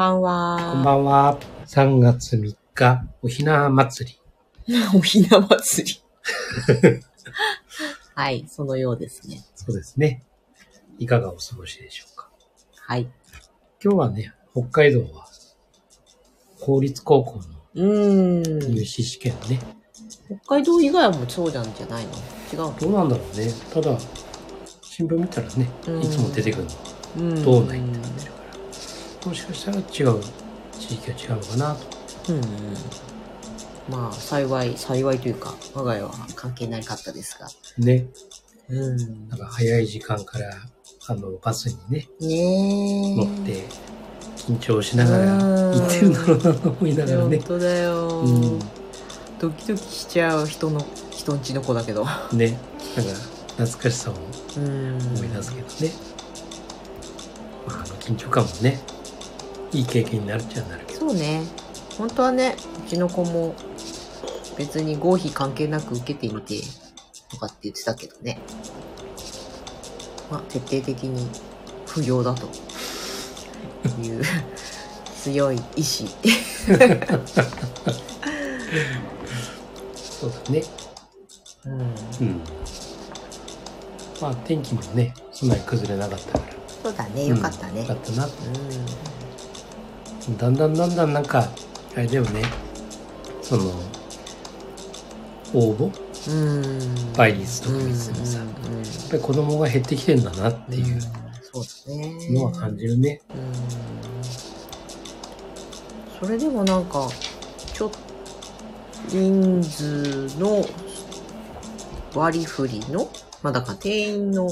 ばんは。こんばんは。3月3日、おひな祭り。おひな祭り。はい、そのようですね。そうですね。いかがお過ごしでしょうか。はい。今日はね、北海道は、公立高校の。入試試験ね。北海道以外もそうなんじゃないの？違うの？どうなんだろうね。ただ、新聞見たらね、うんいつも出てくるのはうん道内ってなってるから、もしかしたら違う地域が違うのかなと。うん。まあ、幸い、幸いというか、我が家は関係なかったですが。ね。うんなんか早い時間から、あの、バスにね、ねえ。乗って、緊張しながら行ってるんだろうなと思いながらね本。当だよ、うんドキドキしちゃう人の、人んちの子だけど。ね。なんか、懐かしさをうん。思い出すけどね。まあ、あの緊張感もね、いい経験になるっちゃなるけど。そうね。本当はね、うちの子も別に合否関係なく受けてみてとかって言ってたけどね。まあ、徹底的に不要だという強い意志。そうだね。うん。うん。まあ、天気もね、そんなに崩れなかったから。そうだね、よかったねよか。ったな。うだんだんだんだんなんか、あれだよね。その、応募？倍率とかにするさ。やっぱり子供が減ってきてんだなっていう。のは感じるね。うんそれでもなんかちょっと人数の割り振りのまあだから定員の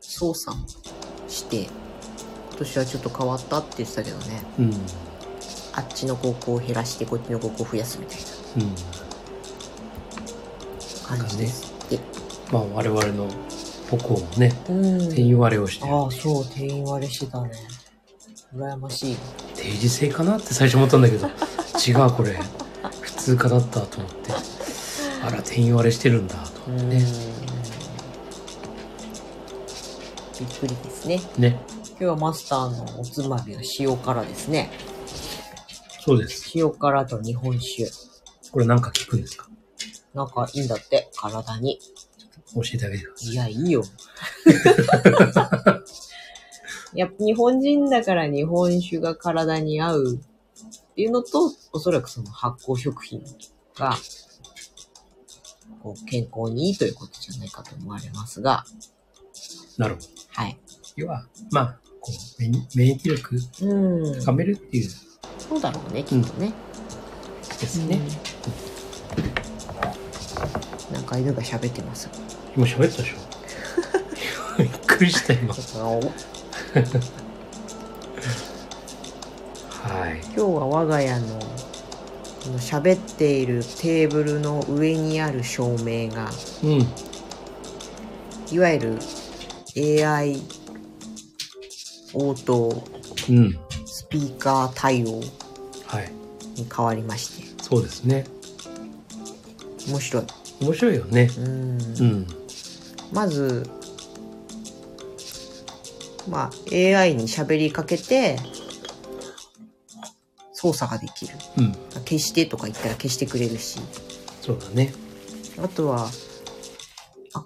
操作して今年はちょっと変わったって言ってたけどねうん。あっちの高校を減らしてこっちの高校を増やすみたいうん。な感じです。って、まあ、我々の母校もね、うん。定員割れをして。るああそう定員割れしてたね。羨ましい。定時制かなって最初思ったんだけど。違うこれ。普通科だったと思って。あら定員割れしてるんだと思って。ねびっくりですね。ね。今日はマスターのおつまみは塩辛ですねそうです。塩辛と日本酒。これなんか聞くんですか？なんかいいんだって。体に。教えてあげてください。やいいよ。やっぱ日本人だから日本酒が体に合うっていうのとおそらくその発酵食品がこう健康にいいということじゃないかと思われますが。いなるほど。はい。要はまあこう免免疫力うん。高めるっていうそうだろうねきっとね、ですね、なんか犬が喋ってます。今喋ったでしょ？びっくりした今。はい。今日は我が家のこの喋っているテーブルの上にある照明がうん。いわゆる AI 応答うん。スピーカー対応はい。に変わりまして。そうですね。面白い。面白いよね。うん。うん。まずまあ AI に喋りかけて操作ができる。うん。消してとか言ったら消してくれるし。そうだね。あとは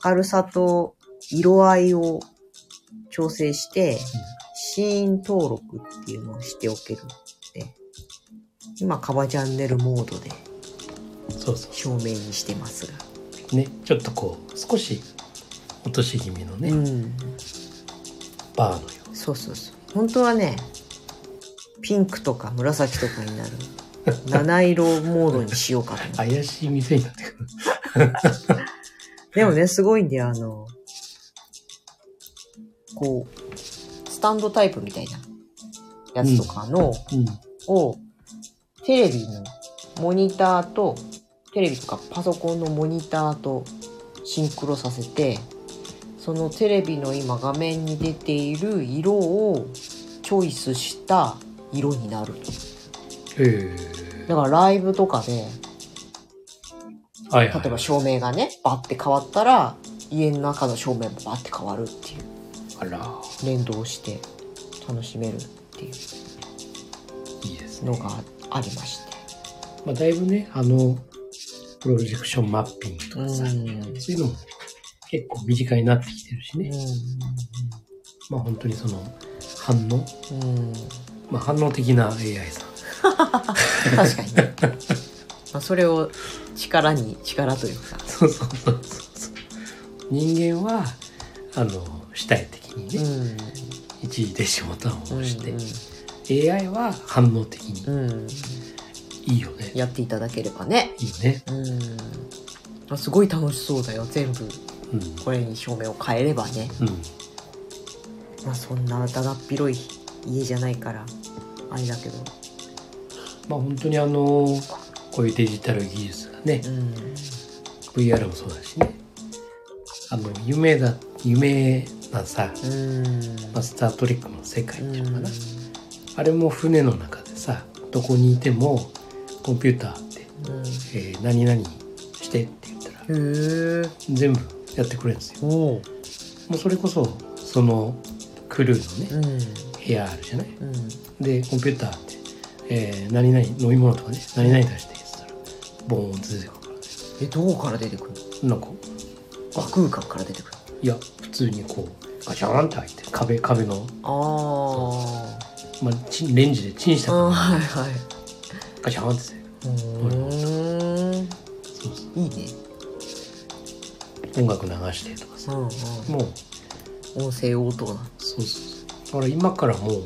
明るさと色合いを調整して、シーン登録っていうのをしておけるので、今カバチャンネルモードでそうそ照明にしてますが。うねちょっとこう少し落とし気味のね、うん。バーのよそうそうそう。本当はね、ピンクとか紫とかになる 七色モードにしようかと思って。怪しい店になってくる でもね、すごいんだよ、あの、こう、スタンドタイプみたいなやつとかの、うんを、テレビのモニターと、テレビとかパソコンのモニターとシンクロさせて、そのテレビの今画面に出ている色をチョイスした色になる。へだからライブとかで、えはいはい例えば照明がね、バッて変わったら、家の中の照明もバッて変わるっていう。あら。連動して楽しめるっていう。のがありまして。まあ、だいぶねあのプロジェクションマッピングとかさ、うん。そういうのも結構身近になってきてるしね、うまあ本当にその反応、んうん。まあ、反応的な AI さ 確かに。ね。まあそれを力に力というか。そうそうそうそう。そう人間はあの主体的にね、うん一時停止ボタンを押して、うん。AI は反応的にうん。うんいいよね、やっていただければね。いいね。うん。あすごい楽しそうだよ全部。うん。これに照明を変えればね。うん。まあそんなだだっ広い家じゃないからあれだけど。まあ本当にあのこういうデジタル技術がねうん。VR もそうだしね。あの夢だ夢なさ、うん。まあ、スター・トレックの世界っていうのかな、うあれも船の中でさどこにいてもコンピューターって、ん。えー何々してって言ったら全部やってくれるんですよ。もうそれこそそのクルーのねうん。部屋あるじゃない？うん。でコンピューターって、えー何々飲み物とかね何々出してって言ったらボーン出てくるからね。えどこから出てくるの？なんかあ空間から出てくるいや普通にこうガチャーンって開いて壁壁の、あまあ、チンレンジでチンしたか。らはいはい。ガチャーンってうーん。そうそいいね。う音楽流してとかさ。うんうん。もう。音声応答だそうそうだから今からもう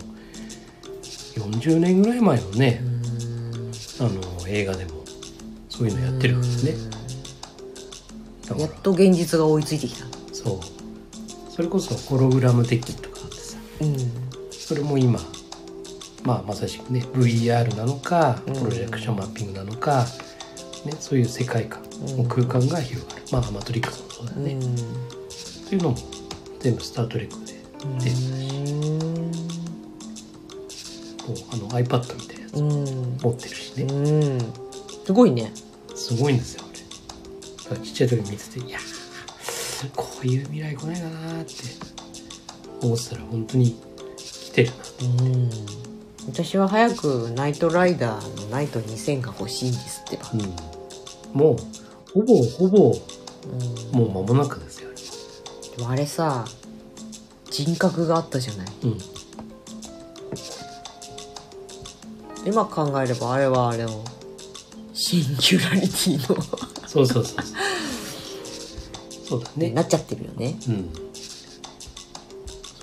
40年ぐらい前のねあの映画でもそういうのやってるわけですねやっと現実が追いついてきた。そうそれこそホログラム的とかあってさうん。それも今まあまさしくね VR なのかうん。プロジェクションマッピングなのか、ね、そういう世界観うん。空間が広がる、まあマトリックスもそうだよね、うん。というのも全部「スター・トレック」で。出てたしこうあの iPad みたいなやつうん。持ってるしね、うん。すごいね。すごいんですよあれ。ちっちゃい時に見てていやーこういう未来来ないかなーって思ってたら本当に来てるなうん私は早くナイトライダーのナイト2000が欲しいんですってば、うん、もうほぼほぼうん、もう間もなくですよ。でもあれさ人格があったじゃない。うん。今考えればあれはあれをシンギュラリティの。そうそうそうそうそうだね。なっちゃってるよね。うん。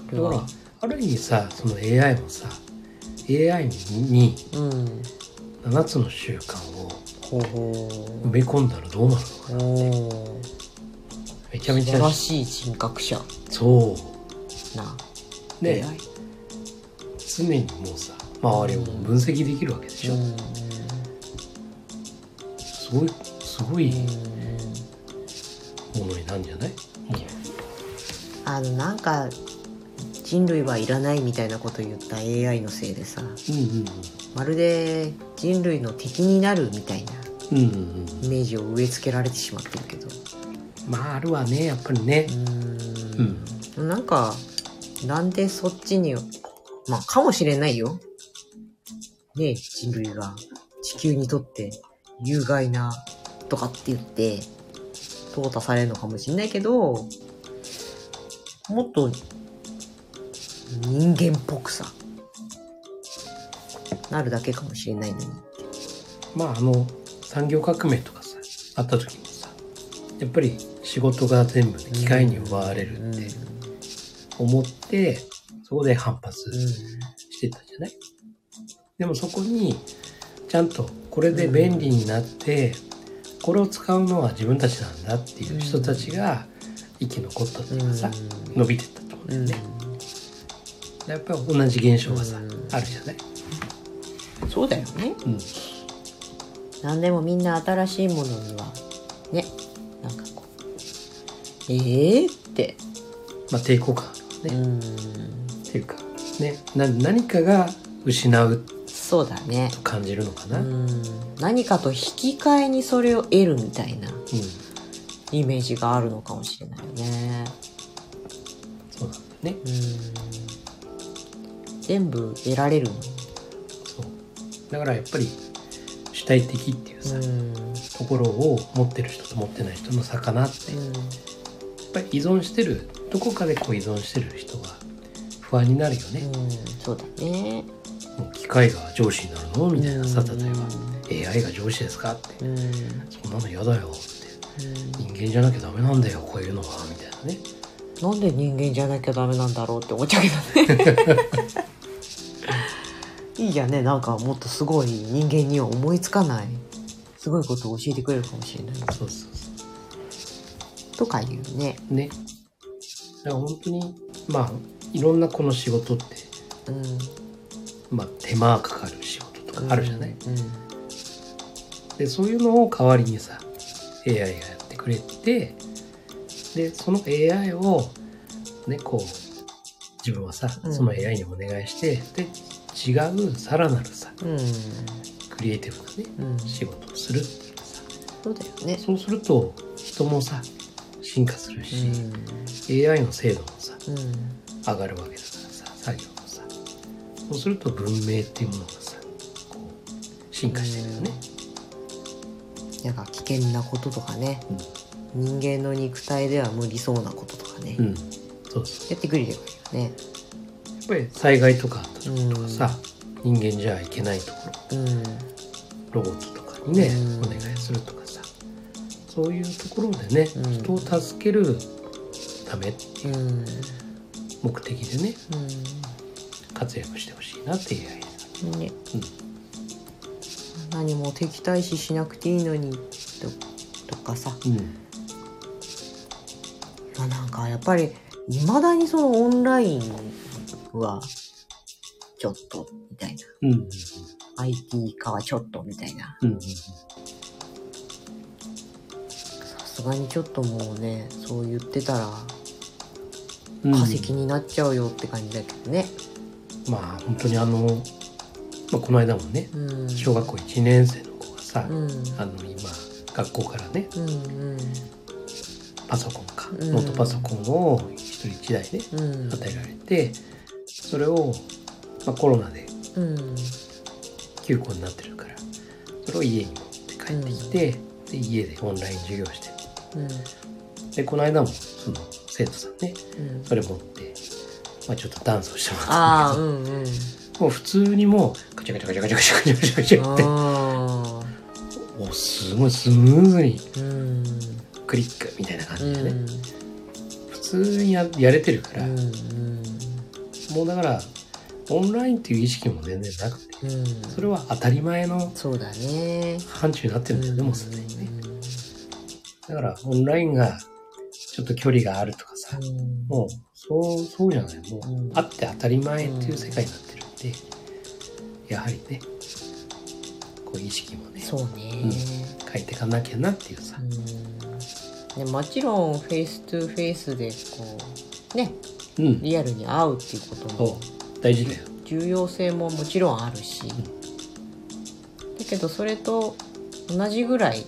それは。だからある意味さその AI もさ AI にうん7つの習慣をほうほ埋め込んだらどうなるのかうおめちゃめちゃ素晴らしい人格者。そう。なね AI 常にもうさ周りを分析できるわけでしょ、うん。すごいすごいうんじゃない？もあのなんか人類はいらないみたいなこと言った AI のせいでさ。ううんうん。まるで人類の敵になるみたいなうんうんうん。イメージを植え付けられてしまってるけど。まああるわねやっぱりね。うーん。なんかなんでそっちにまあかもしれないよ。ねえ人類が地球にとって有害なとかって言って淘汰されるのかもしれないけどもっと人間っぽくさなるだけかもしれないのに。まああの産業革命とかさあった時もさやっぱり仕事が全部ね機械に奪われるって思ってそこで反発してたじゃない？でもそこにちゃんとこれで便利になってこれを使うのは自分たちなんだっていう人たちが生き残ったっていうかさ伸びてったと思うんだよね。やっぱり同じ現象がさうん。あるじゃない？そうだよね。うん。何でもみんな新しいものにはねなんかこうええー、って。まあ抵抗感ね。うん。っていうかねな何かが失うそうだね。と感じるのかな、う何かと引き換えにそれを得るみたいなイメージがあるのかもしれないよね。そうなんね。うん。全部得られるの？そう。だからやっぱり主体的っていうさ、うん。ところを持ってる人と持ってない人の差かなって。やっぱり依存してる、どこかでこう依存してる人は不安になるよね。うんそうだねもう機械が上司になるの？みたいなさ、例えば。ば AI が上司ですか？って。そんなの嫌だよって。人間じゃなきゃダメなんだよ、こういうのは。みたいなね。なんで人間じゃなきゃダメなんだろうって思っちゃうけどね いいじゃんねなんかもっとすごい人間には思いつかないすごいことを教えてくれるかもしれないそうそうそとか言うねう。ね。だから本当に、まあ、いろんなこの仕事って、うん。まあ、手間がかかる仕事とかあるじゃない、うん。で、そういうのを代わりにさ、AI がやってくれて、で、その AI を、ね、こう、自分はさ、うん。その AI にお願いして、で、違うさらなるさ、うん。クリエイティブなね、うん。仕事をするっていうさ、そうだよね。そうすると、人もさ、進化するうし、ん AI の精度もさ、うん上がるわけだからさ作業もさ。そうすると文明っていうものがさこう進化してるよね、なんか危険なこととかね。人間の肉体では無理そうなこととかね、うん、そうそう。やってくれればいいよね。やっぱり災害とかあった時とかさ、人間じゃいけないとこうん。ろロボットとかにね、うん。お願いするとかさ。そういうところでね、うん。人を助けるためっていう。うん目的でねう活躍してほしいなっていう AI ね。うん。何も敵対視しなくていいのにととかさ、うん。まあ、なんかやっぱりいまだにそのオンラインはちょっとみたいな。うん。IT 化はちょっとみたいな。うん。うんさすがにちょっともうねそう言ってたらうん化石になっちゃうよって感じだけどね。まあ本当にあの、まあ、この間もねうん。小学校1年生の子がさ、うん。あの今学校からねうんうん。パソコンか、うん。ノートパソコンを一人一台ねうん。与えられてそれを、まあ、コロナでうん。休校になってるからそれを家に持って帰ってきて、で家でオンライン授業してうん。でこの間もその生徒さんねうん。それ持って、まあ、ちょっとダンスをしてもらったんだけど、うんうん。もう普通にもうガチャガチャガチャガチャガチャガチャガチャガチャってあおすごいスムーズにクリックみたいな感うじでね、ん普通にややれてるから、うんもうだからオンラインっていう意識も全然なくてうんそれは当たり前の範疇になってるんだよね、もうすでにねだからオンラインがちょっと距離があるとかさ、うん。もうそうそうじゃない。もう、うん。あって当たり前っていう世界になってるんで、やはりねこう意識もねそうね。変えていかなきゃなっていうさ、うん。でもちろん face to face でこうねうん。リアルに会うっていうことも大事だよ。重要性ももちろんあるし、だけどそれと同じぐらい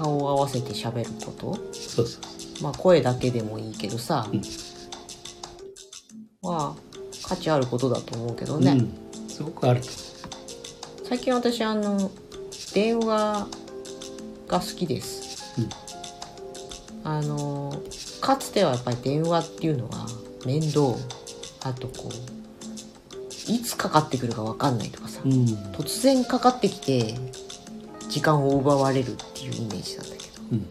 顔を合わせて喋ること？そうそうまあ声だけでもいいけどさ、うん。は価値あることだと思うけどね、うん、すごくあると最近私あの電話が好きです、あのかつてはやっぱり電話っていうのは面倒。あとこういつかかってくるか分かんないとかさ、突然かかってきて時間を奪われるっていうイメージなんだけど。うん。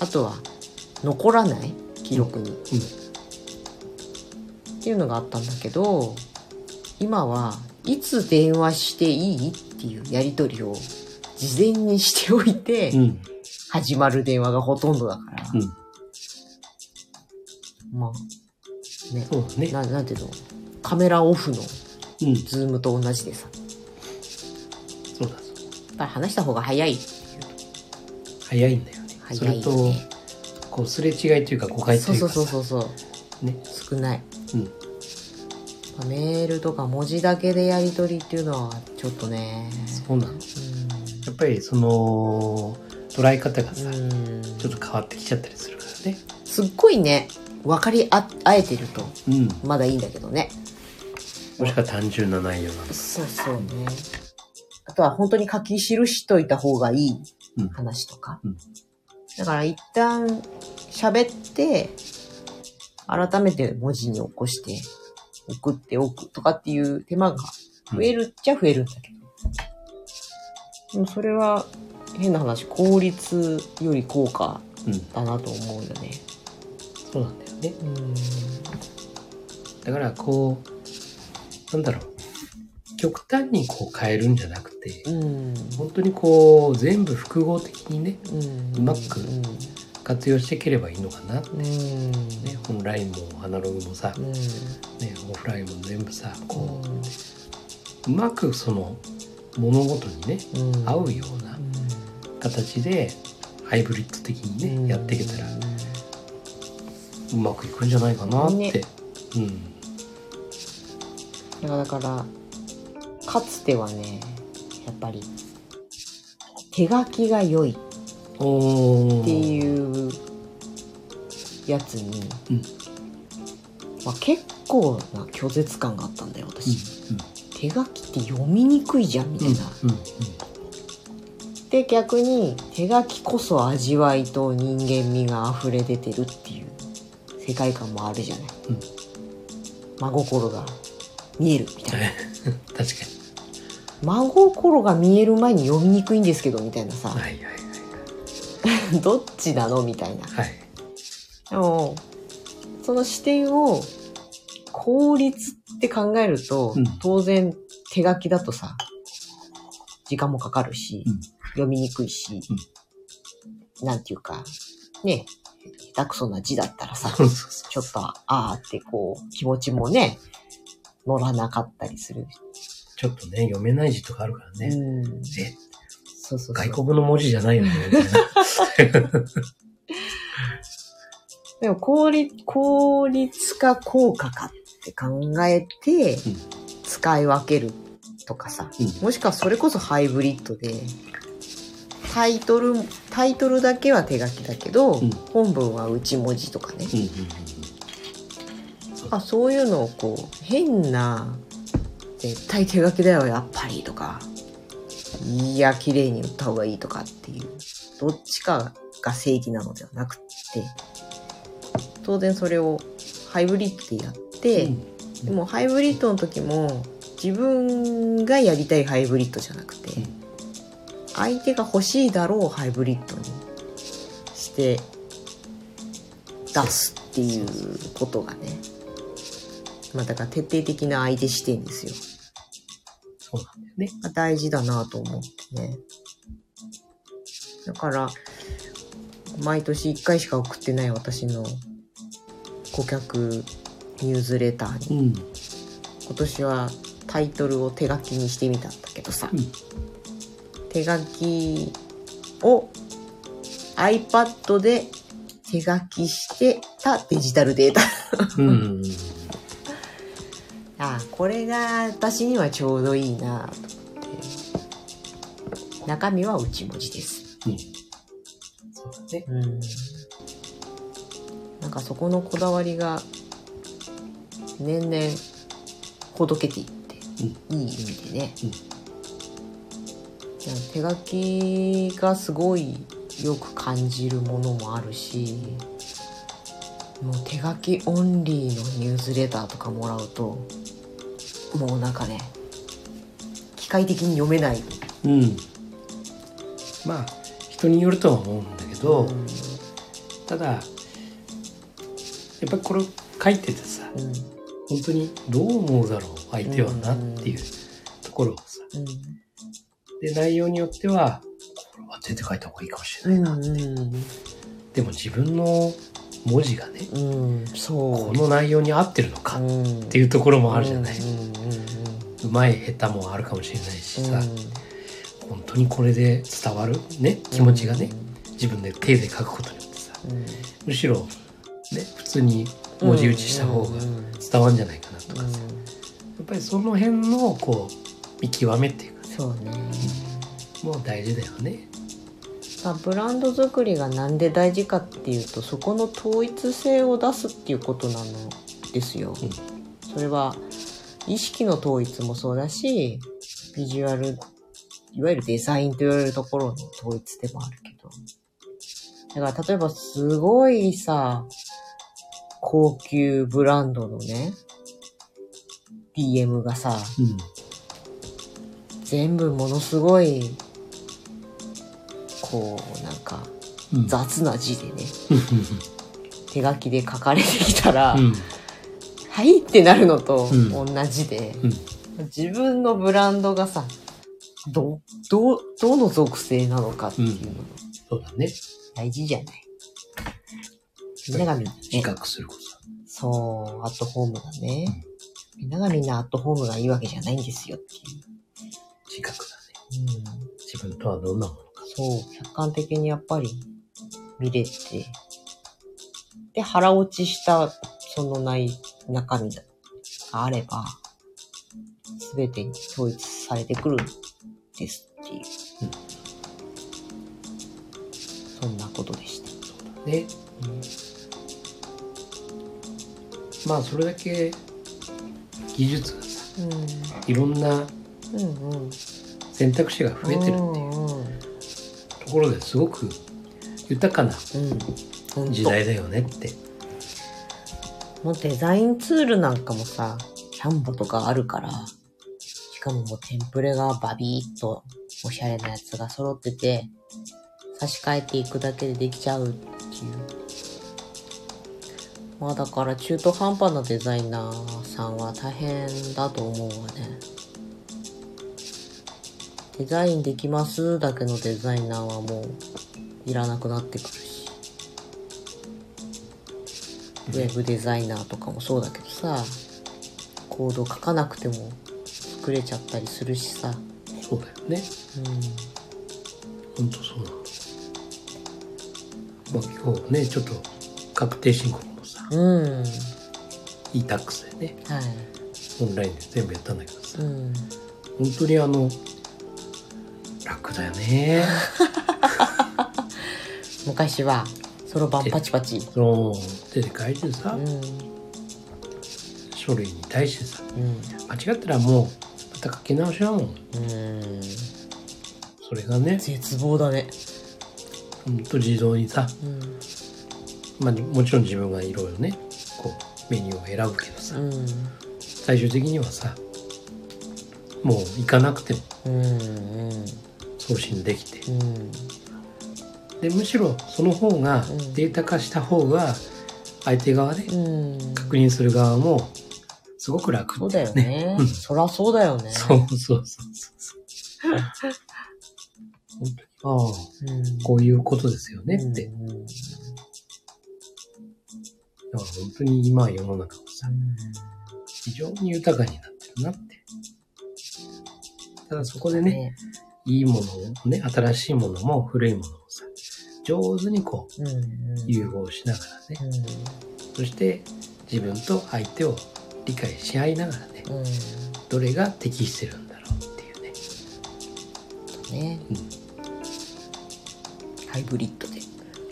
あとは残らない記録に、っていうのがあったんだけど今はいつ電話していいっていうやり取りを事前にしておいてうんうん。始まる電話がほとんどだから、うん。まあね。そうだね。ななんていうの？カメラオフのうん。ズームと同じでさぱり話した方が早い早いんだよね。早それとこうすれ違いというか誤解とそういうか。さそうそうそうそう。ね。少ない。うん。メールとか文字だけでやり取りっていうのはちょっとね。そうなのやっぱりその捉え方がさ、うん、うん、ちょっと変わってきちゃったりするからね。すっごいね分かりあ合えてると。うん。まだいいんだけどね。もしくは単純な内容なのか。そうそうねあとは本当に書き記しといた方がいいうん話とか、うんだから一旦喋って改めて文字に起こして送っておくとかっていう手間が増えるっちゃ増えるんだけど、でもそれは変な話効率より効果うん。だなと思うよねそうなんだよね。うんだからこう、なんだろう。極端にこう変えるんじゃなくて、うん。本当にこう全部複合的にね、うん。うまく活用していければいいのかな。うん。ね、オンラインもアナログもさ、うん。ね、オフラインも全部さ、うこう、うまくその物事にね、ん。合うような形で、ハイブリッド的にね、やっていけたらうまくいくんじゃないかなって。ね。うん。だからかつてはねやっぱり手書きが良いっていうやつに、うん。まあ、結構な拒絶感があったんだようん私、手書きって読みにくいじゃんみたいな、うんうんで逆に手書きこそ味わいと人間味が溢れ出てるっていう世界観もあるじゃない、うん。真心が見えるみたいな。確か真心が見える前に読みにくいんですけどみたいなさに。はいはい どっちなの？みたいなはい。はい。でもその視点を効率って考えると、うん当然手書きだとさ時間もかかるし、うん読みにくいし、なんていうかね下手くそな字だったらさちょっとあーってこう気持ちもね乗らなかったりする、ちょっとね、読めない字とかあるからね。うんえ、そうそうそう外国の文字じゃないよね、みたいな。でも効率、効率か効果かって考えてうん、使い分けるとかさ、うんもしくはそれこそハイブリッドで、タイトル、タイトルだけは手書きだけど、うん本文は内文字とかね。うんうんあそういうのをこう、変な、絶対手書きだよ、やっぱりとか、いや、綺麗に打った方がいいとかっていう、どっちかが正義なのではなくって、当然それをハイブリッドでやって、うん。でもハイブリッドの時も自分がやりたいハイブリッドじゃなくて、うん。相手が欲しいだろうハイブリッドにして出すっていうことがねまあだから徹底的な相手視点ですよそうなんだよね。が大事だなと思ってねだから毎年1回しか送ってない私の顧客ニュースレターにうん。今年はタイトルを手書きにしてみたんだけどさ、うん手書きを iPad で手書きしてたデジタルデータうんうん。あこれが私にはちょうどいいなと思って。中身は内文字です。うん。そうだね。うん。なんかそこのこだわりが年々ほどけていって、いい意味でね、うん。手書きがすごいよく感じるものもあるしもう手書きオンリーのニュースレターとかもらうともうなんかね機械的に読めない。うん。まあ、人によるとは思うんだけど、うん。ただ、やっぱりこれ書いててさ、うん。本当にどう思うだろう、相手はなっていうところをさ、で、内容によっては、これは絶対書いた方がいいかもしれうないな。んうん。でも自分の文字がね、この内容に合ってるのかっっていうところもあるじゃない。うまい下手もあるかもしれないしさ、うん本当にこれで伝わるね、気持ちがね、自分で手で書くことによってさ、うんむしろ、ね、普通に文字打ちした方が伝わるんじゃないかなとかさ、うんやっぱりその辺のこう見極めっていうかね。そうね。もう大事だよね。さブランド作りがなんで大事かっていうとそこの統一性を出すっていうことなのですよ。うんそれは意識の統一もそうだしビジュアルいわゆるデザインと言われるところの統一でもあるけどだから例えばすごいさ高級ブランドのね DM がさうん。全部ものすごいこうなんかうん。雑な字でね 手書きで書かれてきたら、うん。はいってなるのとうん同じで、うん。自分のブランドがさどどどの属性なのかっていうのがそうだね。大事じゃない、みんながみんなね自覚することだ。そうアットホームだね、みんながみんなアットホームがいいわけじゃないんですよってい自覚だね。う、うん、自分とはどんなものか。そう客観的にやっぱり見れてで腹落ちしたそのない中身があれば全てに統一されてくるんですっていう、うん。そんなことでした、そうだね。まあ、それだけ技術がさ、うん。いろんな選択肢が増えてるっていう。うんうんところですごく豊かな時代だよねって。もうデザインツールなんかもさ、キャンバとかあるから、しかももうテンプレがバビーっとおしゃれなやつが揃ってて、差し替えていくだけでできちゃうっていう。まあだから中途半端なデザイナーさんは大変だと思うわね。デザインできます。だけのデザイナーはもういらなくなってくるし。ウェブデザイナーとかもそうだけどさコード書かなくても作れちゃったりするしさ。そうだよね。うほんとそうなの。まあ今日ね、ちょっと確定申告もさ、んうん。E-tax でね、はい。オンラインで全部やったんだけどさ、うん。本当にあの、楽だよね。昔はそろばんパチパチ。その、手で書いてさう、ん。書類に対してさ、うん。間違ったらもう、また書き直しなの。うん。それがね、絶望だね。ほんと自動にさ、うん。まあもちろん自分がいろいろね、こう、メニューを選ぶけどさ、うん。最終的にはさ、もう行かなくてもうんうん送信できて、うん。でむしろその方がうん。データ化した方が相手側でうん。確認する側もすごく楽そうだよね。ねうん。そらそうだよね。そうそうそうそう。ああ、うんこういうことですよねって。うんうんだから本当に今世の中もさ、非常に豊かになってるなって。ただそこでね、いいものをね、新しいものも古いものもさ、上手にこう融合しながらね、そして自分と相手を理解し合いながらね、どれが適してるんだろうっていうね、ね、うん。ハイブリッドで。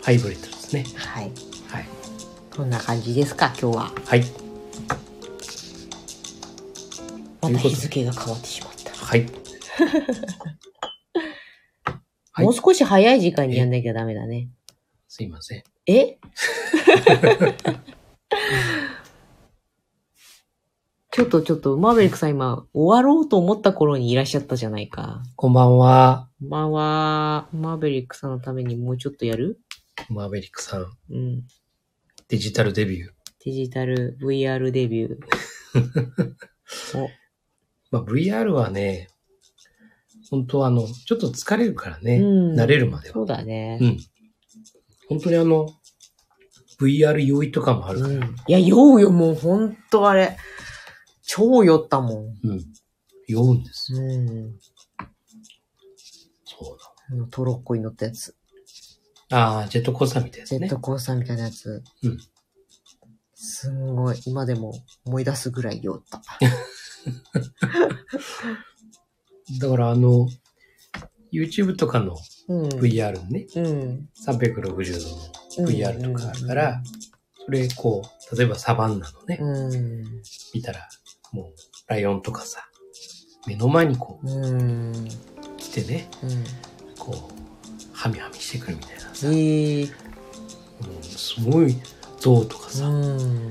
ハイブリッドですね。はい。はい。こんな感じですか今日は。はい。また日付が変わってしまった、はい。はいもう少し早い時間にやんなきゃダメだねすいません。え？ちょっとちょっと、マーベリックさん今、終わろうと思った頃にいらっしゃったじゃないか。こんばんは。こんばんは。マーベリックさんのためにもうちょっとやる？マーベリックさん、うん。デジタルデビュー。デジタル VR デビュー。お、まあ、VR はね、本当あの、ちょっと疲れるからね、うん慣れるまでは。そうだね。うん。本当にあの、VR 酔いとかもあるから。うん。いや、酔うよ、もうほんとあれ。超酔ったもん。うん。酔うんです。うん。そうあのトロッコに乗ったやつ。だ。ああ、ジェットコースターみたいなやつねジェット。コースターみたいなやつ。うん。すんごい。今でも思い出すぐらい酔った。だからあの、YouTube とかのうん。VR にね、うん。360度の VR とかあるから、それこう、例えばサバンナのね、うん。見たら、もう、ライオンとかさ、目の前にこうん。うん。う来てね、こう、ハミハミしてくるみたいなさ、ええ。もうすごい象とかうさ、ん。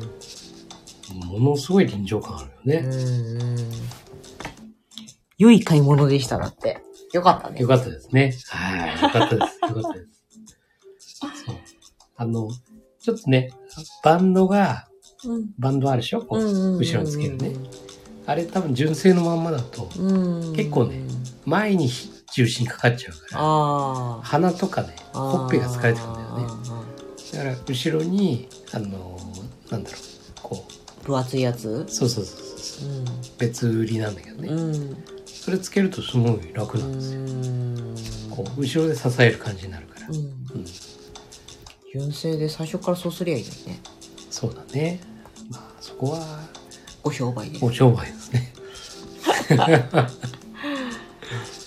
ものすごい臨場感あるよね。うん。良い買い物でした、だって。よかったね。よかったですね。はい。よかったです。よかったです。そう。あの、ちょっとね、バンドが、うん。バンドあるでしょ？こううん後ろにつけるね。あれ多分純正のまんまだと、うん。結構ね前に重心かかっちゃうから。鼻とかね、ほっぺが疲れてくるんだよね。ね。だから後ろに、あの、なんだろう、こ分厚いやつ？う、そうそうそうそう、別売りなんだけどね。うん。それつけるとすごい楽うなんですよ。ん。こう、後ろで支える感じになるから。うん。うん。純正で最初からそうすりゃいいのにね。そうだね。まあ、そこは、ご商売で。お商売ですね。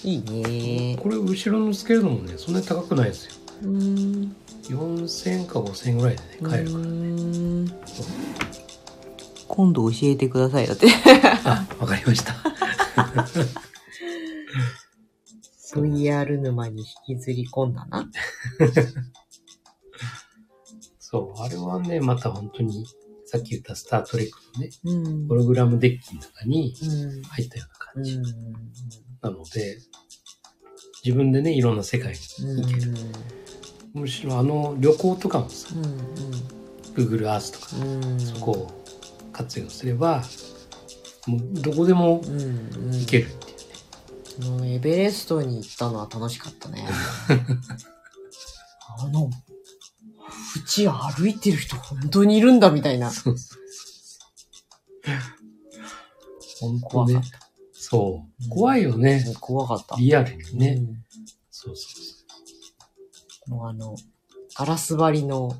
いいねこれ後ろのつけるのもね、そんなに高くないですよ。うん。4000か5000ぐらいでね、買えるから。うん今度教えてください。だって。あ、わかりました。VR 沼に引きずり込んだな。そう、あれはね、また本当に、さっき言ったスタートレックのね、うんホログラムデッキの中にうん。入ったような感じ。うん。なので、自分でね、いろんな世界に行ける。むしろあの旅行とかもさ、うん。Google Earth とか、うん。うん。そこを活用すれば、もうどこでもうん。うん。行けるっていうね。うんエベレストに行ったのは楽しかったね。あの、縁歩いてる人本当にいるんだみたいな。そうそうそう。本当ね。そう。怖いよね。た。怖かった。リアルにね。うんそうそうもうあの、ガラス張りの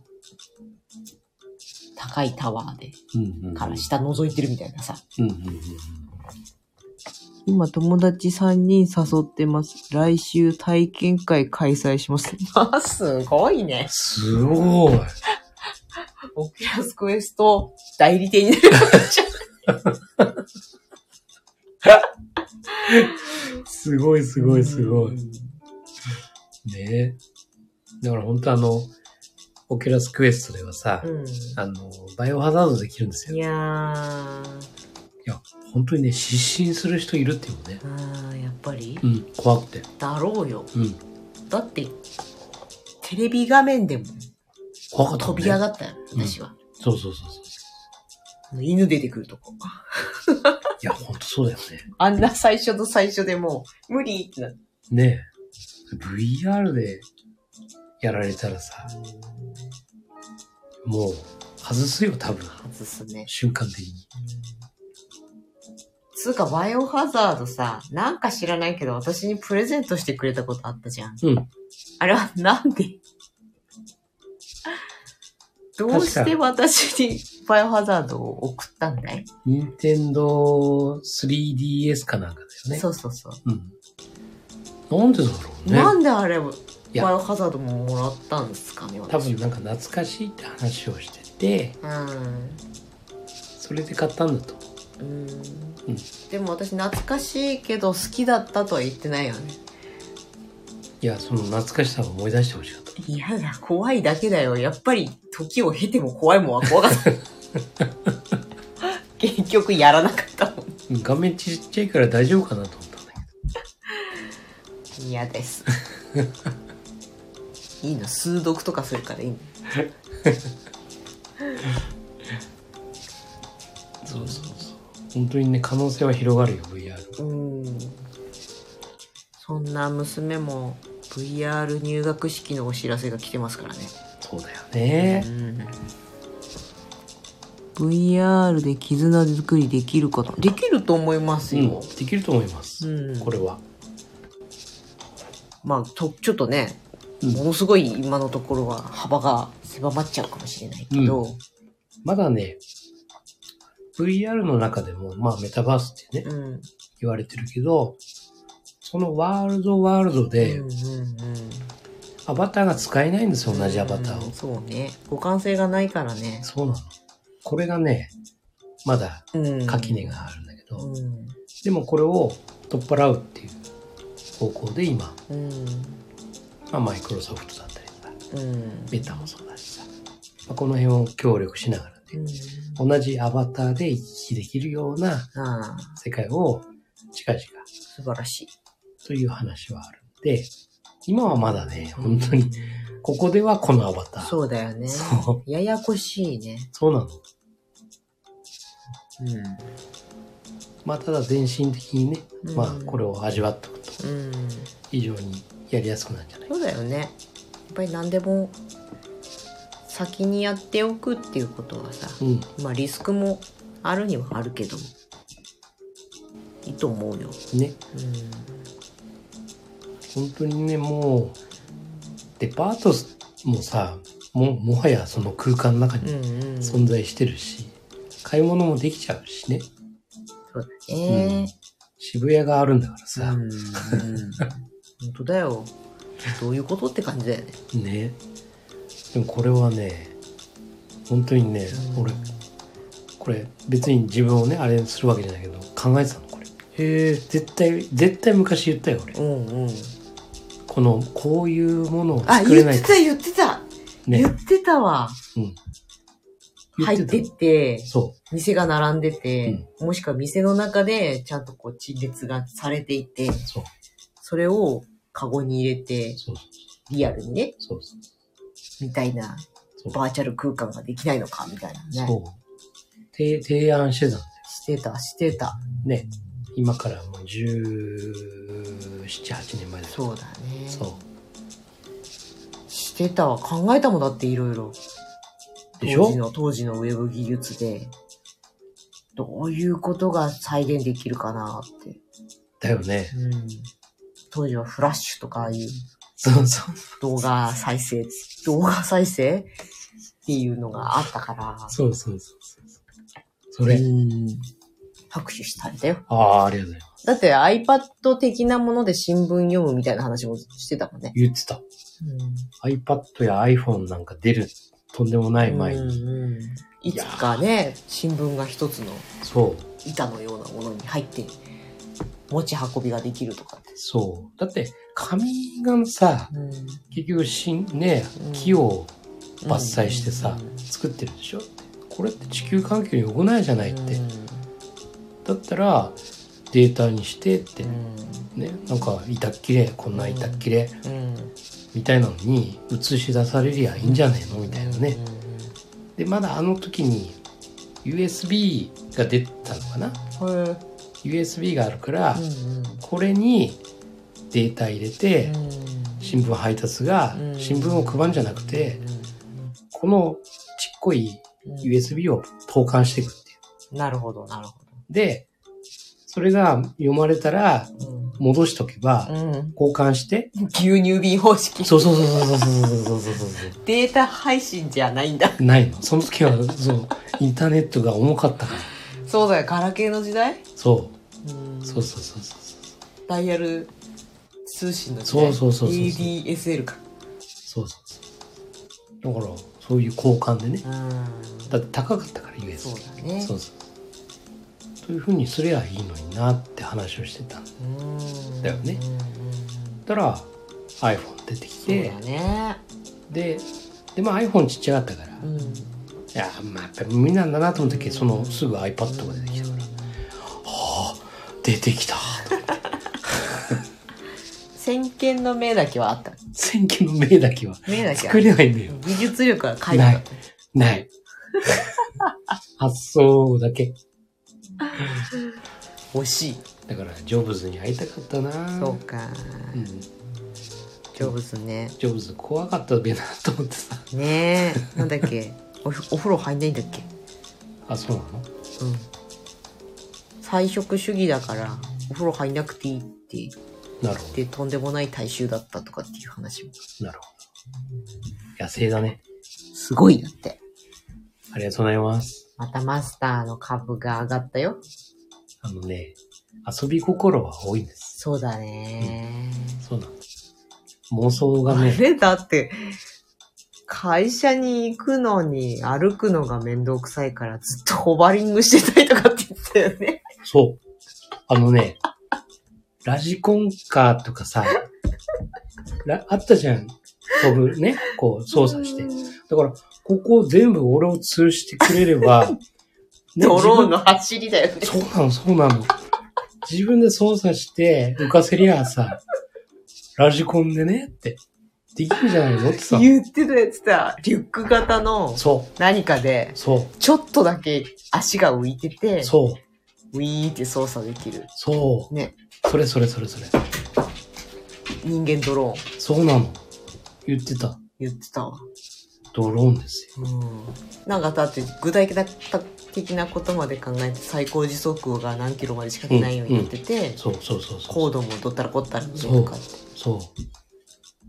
高いタワーで、そう。うんうんうん。から下覗いてるみたいなさ。うんうんうんうん。今友達3人誘ってます。来週体験会開催します。あ、すごいね。すごい。オキュラスクエスト代理店になるかもしれないすごいすごいすごい。うんねだから本当あの、オキュラスクエストではさ、うん。あの、バイオハザードできるんですよ。いいやー、や、本当にね、失神する人いるっていうもんね。あーやっぱり？うん、怖くて。だろうよ。うん。だって、テレビ画面でも怖かったね。飛び上がったよ、私は。そうそうそうそう。犬出てくるとこ。いや、本当そうだよね。あんな最初と最初でもう、無理ってな。ねえ。VR でやられたらさ、もう外すよ、多分。外すね。瞬間的に。つうか、バイオハザードさ、なんか知らないけど、私にプレゼントしてくれたことあったじゃん。うん。あれはなんで？どうして私にバイオハザードを送ったんだい、任天堂 3DS かなんかだよね。そうそうそう。うん。なんでだろうね。なんであれ、バイやオハザードももらったんですかね、多私。分なんか懐かしいって話をしてて、うん。それで買ったんだと思う。うんうんでも私懐かしいけど好きだったとは言ってないよね。いや、その懐かしさを思い出してほしかった。いやだ、怖いだけだよ。やっぱり時を経ても怖いもんは怖かった。結局やらなかったもん。画面ちっちゃいから大丈夫かなと思ったんだけ嫌です。いいの、数読とかするからいいの。そうそう。本当にね、可能性は広がるよ、VR。うん。そんな娘も VR 入学式のお知らせが来てますからね。そうだよね。VR で絆作りできるかなできると思いますうんよ。。できると思います。うんこれは。まあとちょっとね、うんものすごい今のところは幅が狭まっちゃうかもしれないけど、まだね、VR の中でも、まあメタバースってね、うん、言われてるけど、そのワールドワールドでうんうんうんアバターが使えないんですよ、同じアバターをうん。そうね。互換性がないからね。そうなの。これがね、まだうん。垣根があるんだけど、うん。でもこれを取っ払うっていう方向で今、うん。まあ、マイクロソフトだったりさ、うん。メタもそうだしさ、まあ、この辺を協力しながらね、うん。同じアバターで行き来できるようなああ、世界を近々素晴らしい。という話はあるんで、今はまだね、本当に、ここではこのアバター。そうだよね。そう。ややこしいね。そうなの。うん。まあ、ただ全身的にね、うんまあ、これを味わっておくとうん。非常にやりやすくなるんじゃないかそうだよね。やっぱり何でも先にやっておくっていうことはさ、うん。まあリスクもあるにはあるけど、いいと思うよ。ね。うん。本当にね、もう、デパートもさ、も、もはやその空間の中にうんうん。存在してるし、買い物もできちゃうしね。そうだね。渋谷があるんだからうさ、ん。うん。本当だよ。どういうことって感じだよね。ね。でもこれはね、本当にね、うん俺、これ別に自分をね、あれするわけじゃないけど、考えてたの、これ。へえ。絶対、絶対昔言ったよ、俺。うんうん。この、こういうものをあ、作れない言ってた言ってた、ね言。ってたわ。うん。入ってって、そ店が並んでて、もしくは店の中でちゃんとこう陳列がされていてう、、そう、それをカゴに入れて、そう、リアルにね、そう、そう。みたいなバーチャル空間ができないのか、みたいなね。そう。提提案してたんだよ。してた、してた。ね。今からもう17、8年前だよそうだね。そう。してたわ。考えたもんだっていろいろ。でしょ？当時の、当時のウェブ技術で、どういうことが再現できるかなって。だよね。うん。当時はフラッシュとかああいうそうそう。動画再生、動画再生っていうのがあったから。そうそうそうそれ。うん。拍手したんだよ。ああ、ありがとうございます。だって iPad 的なもので新聞読むみたいな話もしてたもんね。言ってた。iPad や iPhone なんか出るとんでもない前に。うんうんいつかね、新聞が一つのそう。板のようなものに入って、持ち運びができるとかって。そう。だって、紙がさ、結局しん、ねうん、木を伐採してさうん、作ってるでしょ？これって地球環境に良くないじゃないって。だったら、データにしてってう、ん。ね、なんか板っきれ、こんな板っきれ、うん。みたいなのに映し出されりゃいいんじゃねえの？みたいなね。で、まだあの時に USB が出たのかな ?USB があるからう、ん。これにデータ入れて、新聞配達が、新聞を配るんじゃなくて、このちっこい USB を投函していくっていう。なるほど、なるほど。で、それが読まれたら、戻しとけば、交換して。牛乳瓶方式。そうそうそうそうそうそうそうデータ配信じゃないんだ。ないの。その時は、そう、インターネットが重かったから。そうだよ、ガラケーの時代？そう。そうそうそうそう。ダイヤル通信の時代。そうそうそうそうそう ADSL か。そうそうそう。だから、そういう交換でね。うん。だって高かったから、US。そうだね。そうそう。というふうにすりゃいいのになって話をしてたんだ。よねうんうんうんたら、iPhone 出てきそうてだ、ね。で、で、まあ iPhone ちっちゃかったから、いうん。や、まあやっぱり無理なんだなと思ったけど、そのすぐ iPad が出てきたから、はあ、出てきた。先見の目だけはあった。選挙の目だけは目だけは作れないんだよ。技術力は書いてないあった。ない。発想だけ。欲しい。だから、ジョブズに会いたかったなそうか。うん。ジョブズね。ジョブズ怖かったべなと思ってさ。ねえ。なんだっけ？おふお風呂入んないんだっけ？あ、そうなの？うん。菜食主義だから、お風呂入んなくていいってなるほて、とんでもない大衆だったとかっていう話も。ど。なるほど。野生だね。すごいだって。ありがとうございます。またマスターの株が上がったよ。あのね、遊び心は多いんです。そうだね。そうなんです。妄想があね、れだって、会社に行くのに歩くのがめんどくさいからずっとホバリングしてたりとかって言ってたよね。そう。あのね、ラジコンカーとかさ、らあったじゃん。飛ぶね、こう操作して。だから、ここを全部俺を通してくれれば、ねドローンの自走りだよね。分そうなの、そうなの。自分で操作して浮かせりゃさ、ラジコンでねって、できるじゃないのってさ。言ってたやつだ。リュック型のそ何かでう、、そちょっとだけ足が浮いててう、、そう、ウィーンって操作できる。そう。ね。それそれそれそれ。人間ドローン。そうなの。言ってた。言ってたわ。ドローンですよ。うん。なんかだって具体的なことまで考えて最高時速が何キロまでしか出ないように言ってて、そうそうそうそう。高度もどったらこったらねとかって。そう。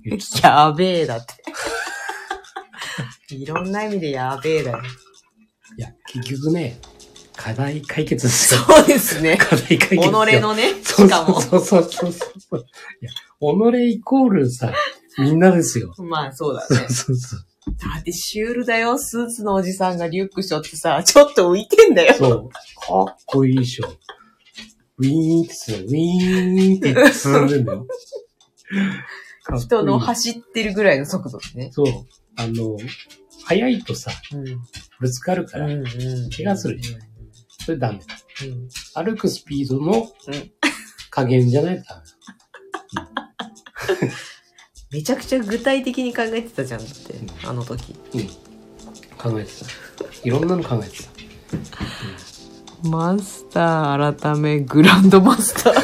言ってた。やべえだって。いろんな意味でやべえだよ。いや、結局ね、課題解決ですよ。そうですね。課題解決己。のね、そうしかも。そうそうそうそう。いや、己イコールさ、みんなですよ。まあそうだそうね。そうそう。だってシュールだよ。スーツのおじさんがリュック背負ってさ、ちょっと浮いてんだよ。そう。かっこいいでしょ。ウィーンってする。ウィーンって進んでんだよ。いい人の走ってるぐらいの速度でね。そう。あの、速いとさ、うん。ぶつかるから。怪我するでしょそれダメだ。うん。歩くスピードのうん加減じゃないとダめちゃくちゃ具体的に考えてたじゃんだって、あの時。メ。うん。考えてた。いろんなの考えてた。マスター改めグランドマスター。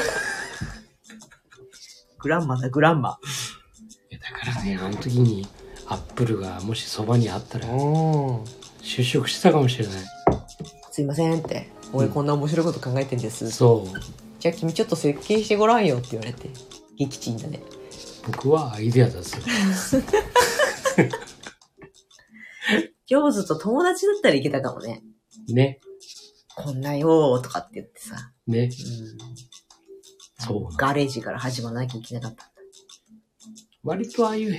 グランマだ、グランマ。いやだからね、あの時にアップルがもしそばにあったらお就職してたかもしれない。すいませんって。俺こんな面白いこと考えてんです。そう。じゃあ君ちょっと設計してごらんよって言われて。撃沈だね。僕はアイデア出す。ジョブズと友達だったらいけたかもね。ね。こんなよーとかって言ってさ。ね。うん。そうガレージから始まらなきゃいけなかった。割とああいう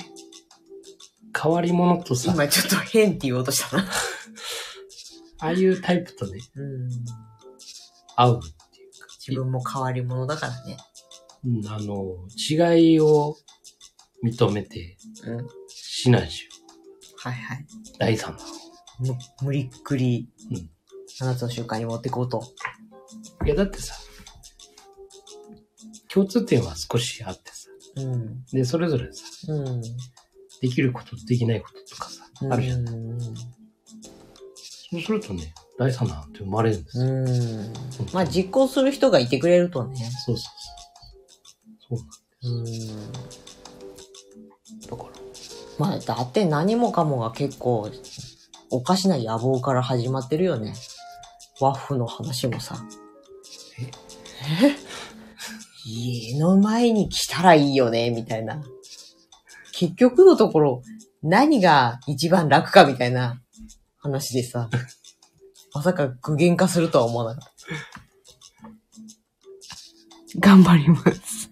変わり者とさ、今ちょっと変って言おうとしたな。ああいうタイプとね、うん。合うっていうか、自分も変わり者だからね。うん、あの、違いを認めてうん。しないしよ。はいはい。第三だ。む、無理っくり、うん7つの習慣に持ってこうと。いや、だってさ、共通点は少しあってさ、うん。で、それぞれさ、うん。できることとできないこととかさ、あるじゃん。うん。そうするとね、第三弾って生まれるんですよ。うん。まあ実行する人がいてくれるとね。そうそうそう。そうなんうん。だから。まあだって何もかもが結構おかしな野望から始まってるよね。ワッフの話もさ。え？え？家の前に来たらいいよね、みたいな。結局のところ、何が一番楽かみたいな話でさ。まさか具現化するとは思わなかった。頑張ります。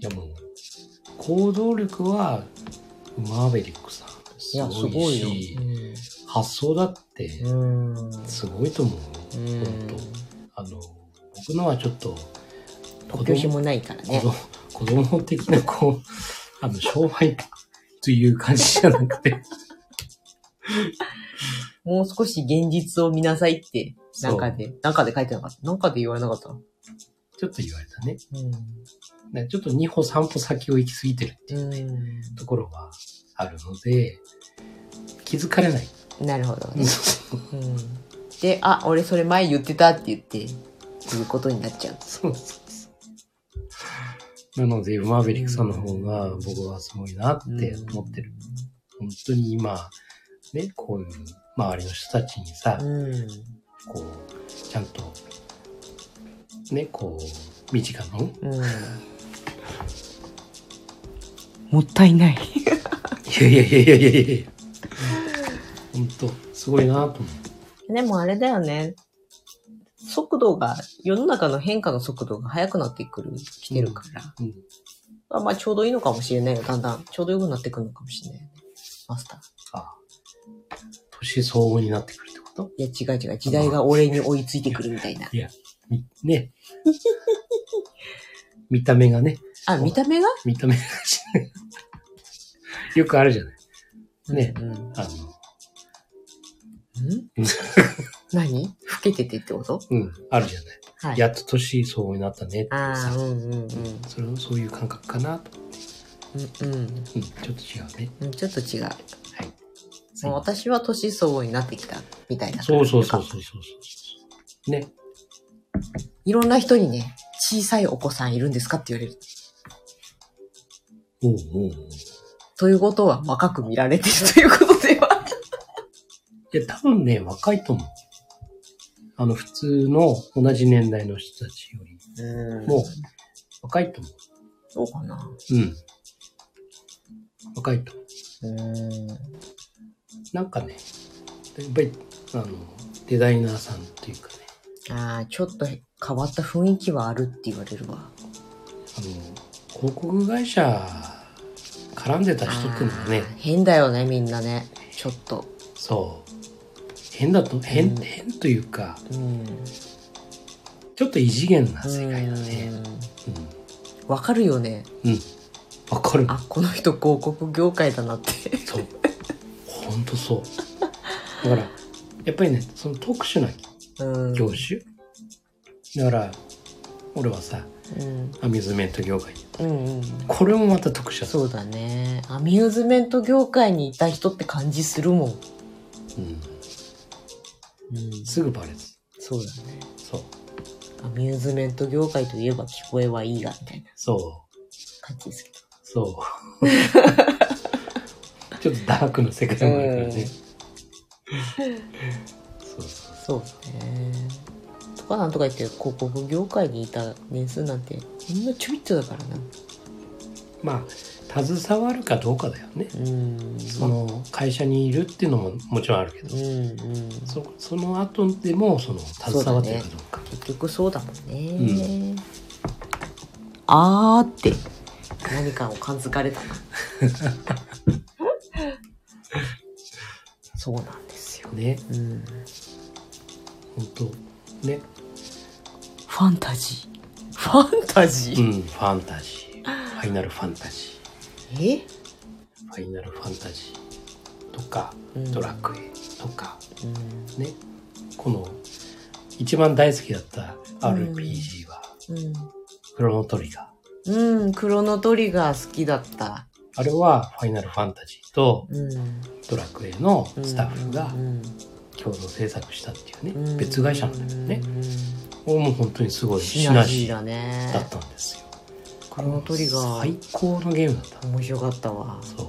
いやもう、行動力は、マーベリックさん。いや、すすごごいよ。発想だって。すごいと思う。うん本当あの、僕のはちょっと、突拍子もないからね。子供的な、こう、あの、商売という感じじゃなくて、もう少し現実を見なさいって、そうなんかで、なんかで書いてなかった。なんかで言われなかった。ちょっと言われたね。うねちょっと2歩3歩先を行き過ぎてるっていうね、ん。ところがあるので、気づかれない。うん。なるほどね。うん。で、あ、俺それ前言ってたって言って、いうことになっちゃうそうそう。なので、マーベリックさんの方が僕はすごいなって思ってる。本当に今、ね、こういう周りの人たちにさ、うん。こう、ちゃんと、ね、こう、身近の、うん。もったいない。いやいやいやいやいやいや本当、すごいなと思う。でもあれだよね。速度が、世の中の変化の速度が速くなってくる、来てるから。うん。あまあちょうどいいのかもしれないよ。だんだん。ちょうど良くなってくるのかもしれないよね。マスター。ああ。年相応になってくるってこと？いや、違う違う。時代が俺に追いついてくるみたいな。みね。見た目がね、あ、見た目が？見た目が よくあるじゃない。ねうん。んあの、何？老けててってこと？うん、あるじゃない。はい。やっと年相応になったねってああ、さ、うんうんうん。それそういう感覚かなと。うんうんうん、ちょっと違うね。うん。ちょっと違う。はい。もう私は年相応になってきたみたいな。そうそうそうそうそうそう。ね。いろんな人にね、小さいお子さんいるんですかって言われる。おうおうおうということは若く見られてるということでは。いや、多分ね、若いと思う。あの、普通の同じ年代の人たちよりうんも若いと思そうかな。う。うん。若いと思う。うん。なんかね、やっぱり、あの、デザイナーさんっていうかね、ああ、ちょっと変わった雰囲気はあるって言われるわ。あの、広告会社絡んでた人っていうのはね変だよね、みんなね。ちょっと。そう、変だと、変、うん変というか、うん。ちょっと異次元な世界だね。うん。わかるよね。うん。かる。あ、この人広告業界だなって。そう。ほんとそう。だから、やっぱりね、その特殊なうん。業種。だから、俺はさ、うん。アミューズメント業界に。うんうん。これもまた特殊だ。そうだね。アミューズメント業界にいた人って感じするもん。うん。うん。すぐバレる。そうだね。そう。アミューズメント業界といえば聞こえはいいが、みたいなそう。感じですけど。そう。ちょっとダークな世界もあるからね。そうそうそうね。とかなんとか言って広告業界にいた年数なんてほんのちょびっとだからな。まあ、携わるかどうかだよね。うん。その会社にいるっていうのももちろんあるけど。そその後でもその携わってるかどうか。結局そうだもんね。あーって何かを感づかれたな。そうなんですよ。ね、うん。本当ね。ファンタジー。ファンタジー、うん、ファンタジー。ファイナルファンタジー。え？ファイナルファンタジーとか、うんドラクエとか、うん。ね。この、一番大好きだった RPG は、うん。クロノトリガー。うん、クロノトリガー好きだった。あれはファイナルファンタジーとうん。ドラクエのスタッフがうん共同制作したっていうね、うん別会社なんだよね。うんこれも本当にすごいシシナジーナジーだね。だったんですよ。クロノトリガー最高のゲームだった。面白かったわ。そう。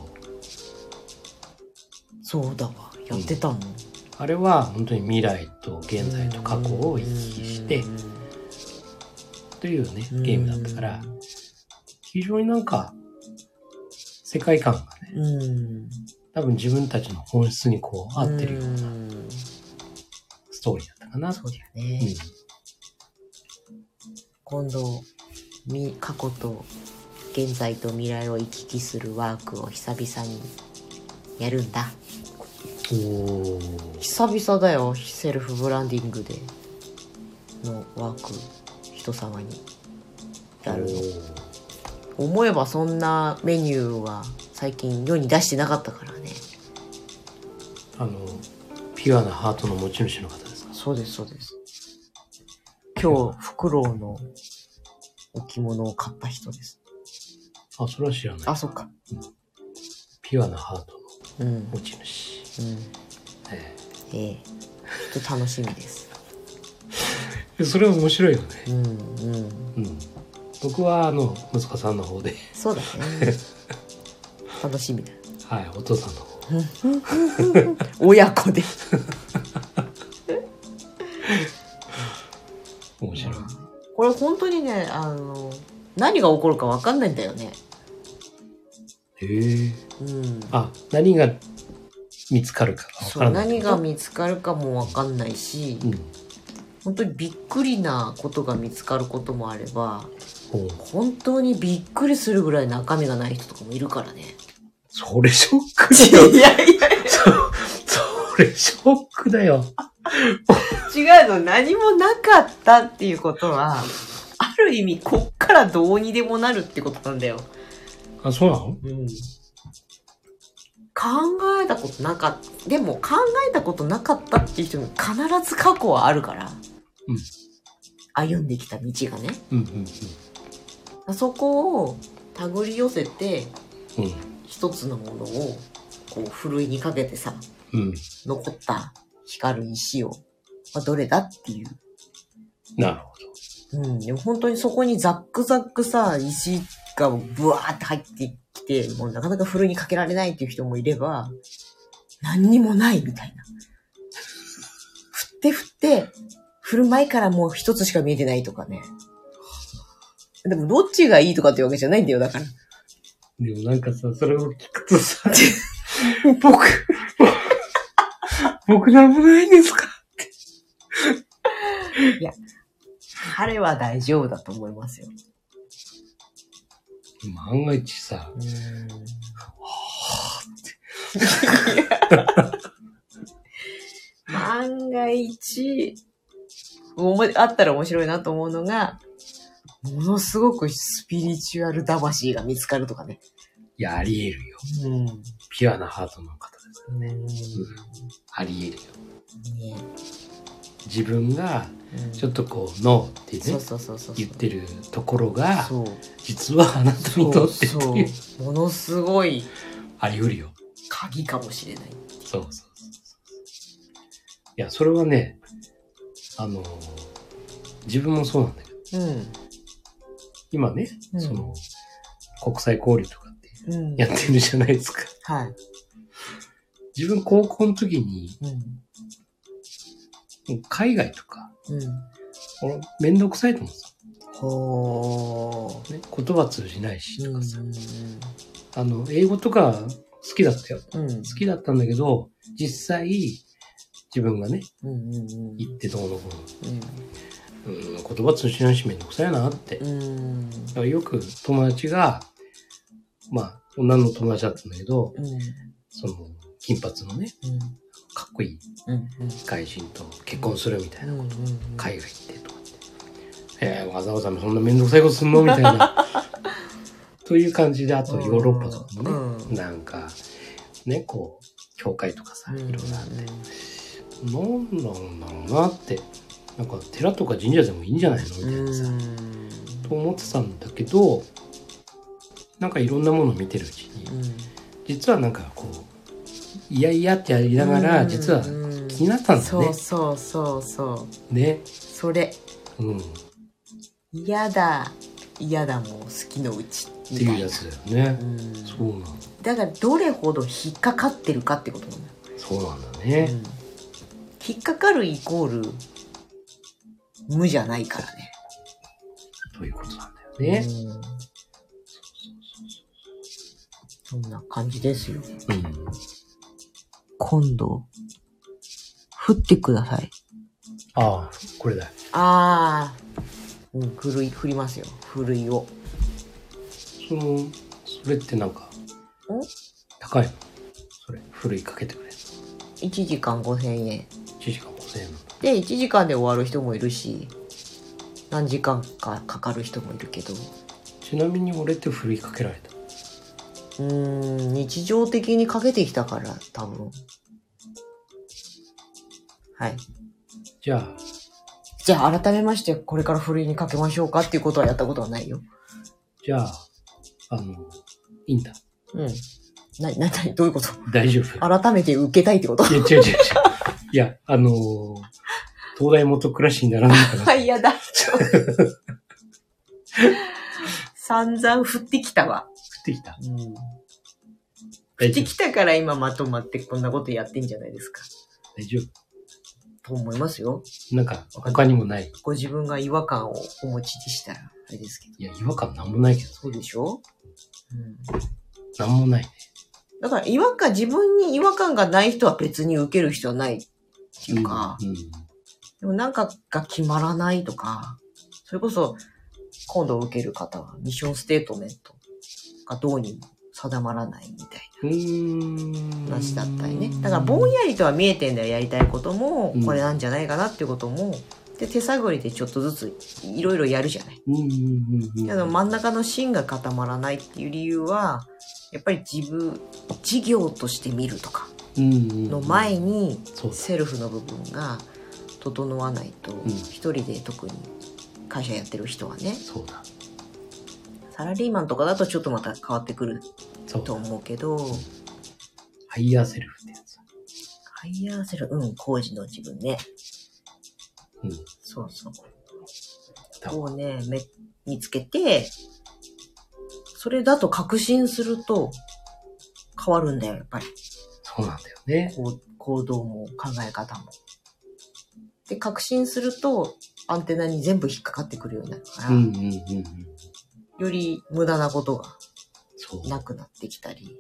そうだわ。やってたもん。あれは本当に未来と現在と過去を行き来してというね、ゲームだったから、非常になんか世界観がね、うん。多分自分たちの本質にこう合ってるようなうんストーリーだったかなそうだ。よね。今度、み過去と現在と未来を行き来するワークを久々にやるんだ。うん、おー。久々だよセルフブランディングでのワーク人様にやる思えばそんなメニューは最近世に出してなかったからね。あの、ピュアなハートの持ち主の方ですか？そうですそうです。今日フクロウの置物を買った人です。あ、それは知らない。あそっか。ピュアなハートのうん。持ち主。うん。ええ。えちょっと楽しみです。え それは面白いよね。うんうん。うん。僕はあの、息子さんの方で、そうだね。楽しみだ。はい、お父さんの方。親子でこれ本当にねあの何が起こるか分かんないんだよねへえ。うんあ、何が見つかるか。何が見つかるかも分かんないし、うん。本当にびっくりなことが見つかることもあれば本当にびっくりするぐらい中身がない人とかもいるからね。それショックだよ。いやいやそ、それショックだよ。違うの何もなかったっていうことはある意味こっからどうにでもなるってことなんだよ。あ、そうなの？うん考えたことなかった。でも考えたことなかったっていう人に必ず過去はあるから。うん歩んできた道がね。うんうんそこを手繰り寄せてうん。うん。一つのものをこうふるいにかけてさ、うん。残った光る石を、まあ、どれだっていう。なるほうん。でも本当にそこにザックザックさ、石がブワーって入ってきて、もうなかなかふるいにかけられないっていう人もいれば、何にもないみたいな。振って振って、振る前からもう一つしか見えてないとかね。でもどっちがいいとかってわけじゃないんだよ、だから。ど。でもなんかさ、それを聞くとさ、僕、僕なんもないんですか？彼は大丈夫だと思いますよ。万が一さ、うん万が一、おもあったら面白いなと思うのが、ものすごくスピリチュアル魂が見つかるとかね。いや、あり得るよ。うん。ピュアなハートの方ですからね。ねあり得るよ。自分が、うんちょっとこう、ノーってね。言ってるところが。実はあなたにとってっていう、ものすごいあり得るよ。鍵かもしれない。そうそうそう。いや、それはね、あの、自分もそうなんだけど、うん。今ね、うんその、国際交流と。やってるじゃないですか。はい。自分高校の時に、うん。海外とか、うん。俺めんどくさいと思ってほた。ね、言葉通じないしー。とかさ、あの、英語とか好きだったよ。うん。うん。好きだったんだけど、実際、自分がね、うんうんうん。行ってどうのこううん。の、うん、言葉通じないしめんどくさいなって。だうん。からよく友達が、まあ、女の友達だったんだけど、うん。その、金髪のね、かっこいいうん。外人と結婚するみたいな。うん。うん。海外行ってとかって。えー、わざわざそんなめんどくさいことすんのみたいな。という感じで、あとヨーロッパとかもね、うんなんか、ね、こう、教会とかさ、いろいろあって、なんなんだろうなって、なんか寺とか神社でもいいんじゃないのみたいなさ、と思ってたんだけど、なんかいろんなものを見てるうちに、実はなんかこう、いやいやってやりながら、実は気になったんだそうね。そうそうそね。う。それ。うん。っ嫌だ。嫌だもん、好きのうち。みたいなていうやつだよね。うんそうなんだ。だからどれほど引っかかってるかってことなんだよそうなんだね。うん引っかかるイコール無じゃないからね。ということなんだよね。うんそんな感じですよ。うん。今度、振ってください。ああ、これだ。ああ、うん、ふるい、振りますよ。ふるいを。その、それってなんかん、高いの？それ、ふるいかけてくれる1時間5000円。の ?1 時間5000円。で、1時間で終わる人もいるし、何時間かかかる人もいるけど、ちなみに俺ってふるいかけられた？うーん、日常的にかけてきたから、多分。はい。じゃあ、じゃあ改めまして、これからふるいにかけましょうかっていうことはやったことはないよ。じゃあ、あの、いいんだ。うん。な、な、な、どういうこと？大丈夫。改めて受けたいってこと？いや、違う違う違う。いや、あのー東大元暮らしにならないかな。はい、やだ。散々降ってきたわ。降ってきた。うん。降大丈夫ってきたから今まとまってこんなことやってんじゃないですか。大丈と思いますよ。夫なんか、他にもない。ご自分が違和感をお持ちでしたら、あれですけど。いや、違和感なんもないけど、そうでしょ？うん。なんもないね。だから違和感、自分に違和感がない人は別に受ける人はないっていうか、うん。でもなんかが決まらないとか、それこそ今度受ける方はミッションステートメントがどうにも定まらないみたい。な話だったりね。だからぼんやりとは見えてんだよ、やりたいこともうん、これなんじゃないかなっていうことも。で、手探りでちょっとずついろいろやるじゃない。うんうんうんうん。けど真ん中の芯が固まらないっていう理由は、やっぱり自分、事業として見るとかの前に。セルフの部分が整わないと、ん一人で特に会社やってる人はね、そうだ。サラリーマンとかだとちょっとまた変わってくると。思うけど、 higher self ってやつ。 higher self、うん、高次の自分ね。うん。そうそう。だをね、め、見つけて、それだと確信すると変わるんだよ、やっぱり。そうなんだよね。行動も考え方も。で、確信するとアンテナに全部引っかかってくるようになるから、うんうんうんうん。より無駄なことが。なくなってきたり。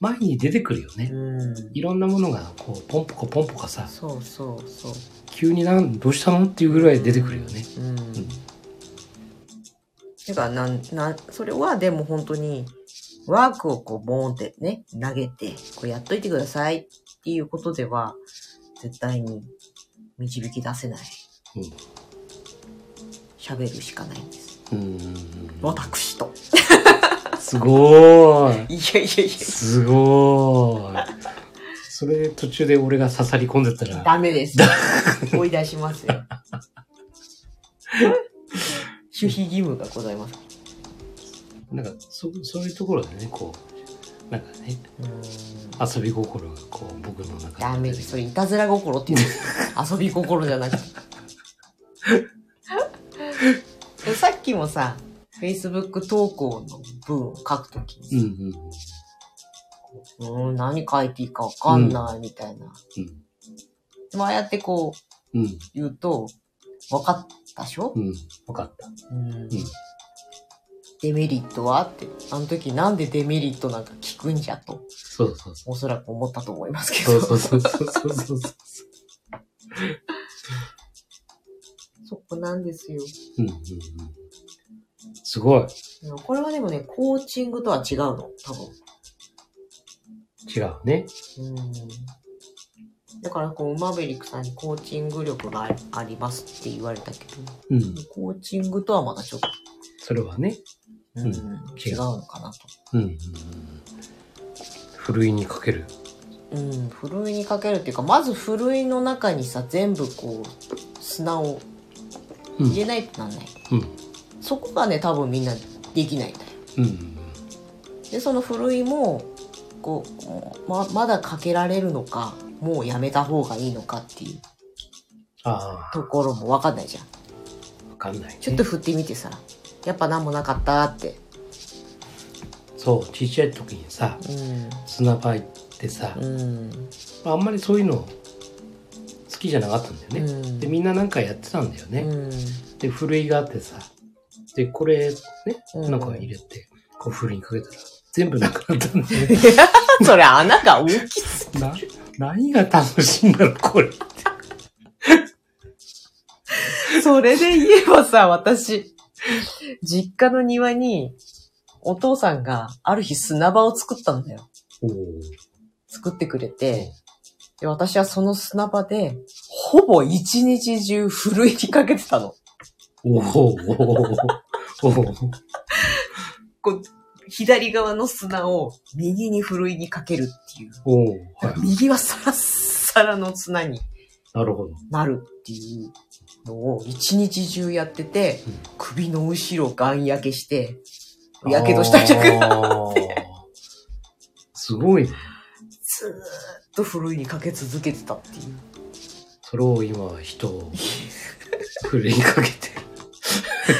前に出てくるよね。うん。いろんなものが、こう、ポンポコポンポコさ、そうそうそう。急になん、どうしたのっていうぐらい出てくるよね。うん。だからなん、なん、それはでも本当に、ワークをこう、ボーンってね、投げて、こうやっといてくださいっていうことでは、絶対に導き出せない。喋るしかないんです。私と。すごーい。いやいやいや、すごーい。それ途中で俺が刺さり込んでたら、ダメです。追い出しますよ。守秘義務がございます。なんか、そ、そういうところでね、こう、なんかね、うん。遊び心がこう、僕の中ダメです。それ、いたずら心っていうんです。遊び心じゃなくて。でさっきもさ、Facebook 投稿の文を書くときうんに、うんうーん、何書いていいかわかんないみたいな。うん。でもああやってこううん。言うと、分かったでしょ、うん。わかった。うんデメリットは？って、あの時なんでデメリットなんか聞くんじゃと、そうそうそおそらく思ったと思いますけう。ど。そうそうそうそうそうそう。そこなんですよ。うんうんうん。すごい。これはでもね、コーチングとは違うの、多分。違うね。うん。だから、こう、マーベリックさんにコーチング力があありますって言われたけど、うん。コーチングとはまたちょっと、それはね。うんうん違うのかなと。うんうんうん。ふるいにかける。うん、ふるいにかけるっていうか、まずふるいの中にさ、全部こう、砂をうん。入れないとなんない。うん。そこがね、多分みんなできないんだよ。うん。で、そのふるいも、こう、ま、まだかけられるのか、もうやめた方がいいのかっていうあところもわかんないじゃん。あ、わかんない、ね。ちょっと振ってみてさ、やっぱ何もなかったって。そう、ちっちゃい時にさ、う砂場行ってさ、ん。うん。あんまりそういうの好きじゃなかったんだよね。うんで、みんななんかやってたんだよね。うん。で、ふるいがあってさ、で、これね、うんなんか入れて、こうふるいにかけたら、全部なくなったんだよね。それ穴が大きすぎな、何が楽しいんだろう、これ。それで言えばさ、私、実家の庭に、お父さんがある日砂場を作ったんだよ。作ってくれて、で、私はその砂場で、ほぼ一日中ふるいにかけてたの。おーおーおーこう、左側の砂を右にふるいにかけるっていう。おーはい。右はサラッサラの砂になるほど。なるっていうのを一日中やってて、うん首の後ろガン焼けして、やけどしたんじゃなくあーすごいね。ずーっとふるいにかけ続けてたっていう。それを今、人を、ふるいにかけて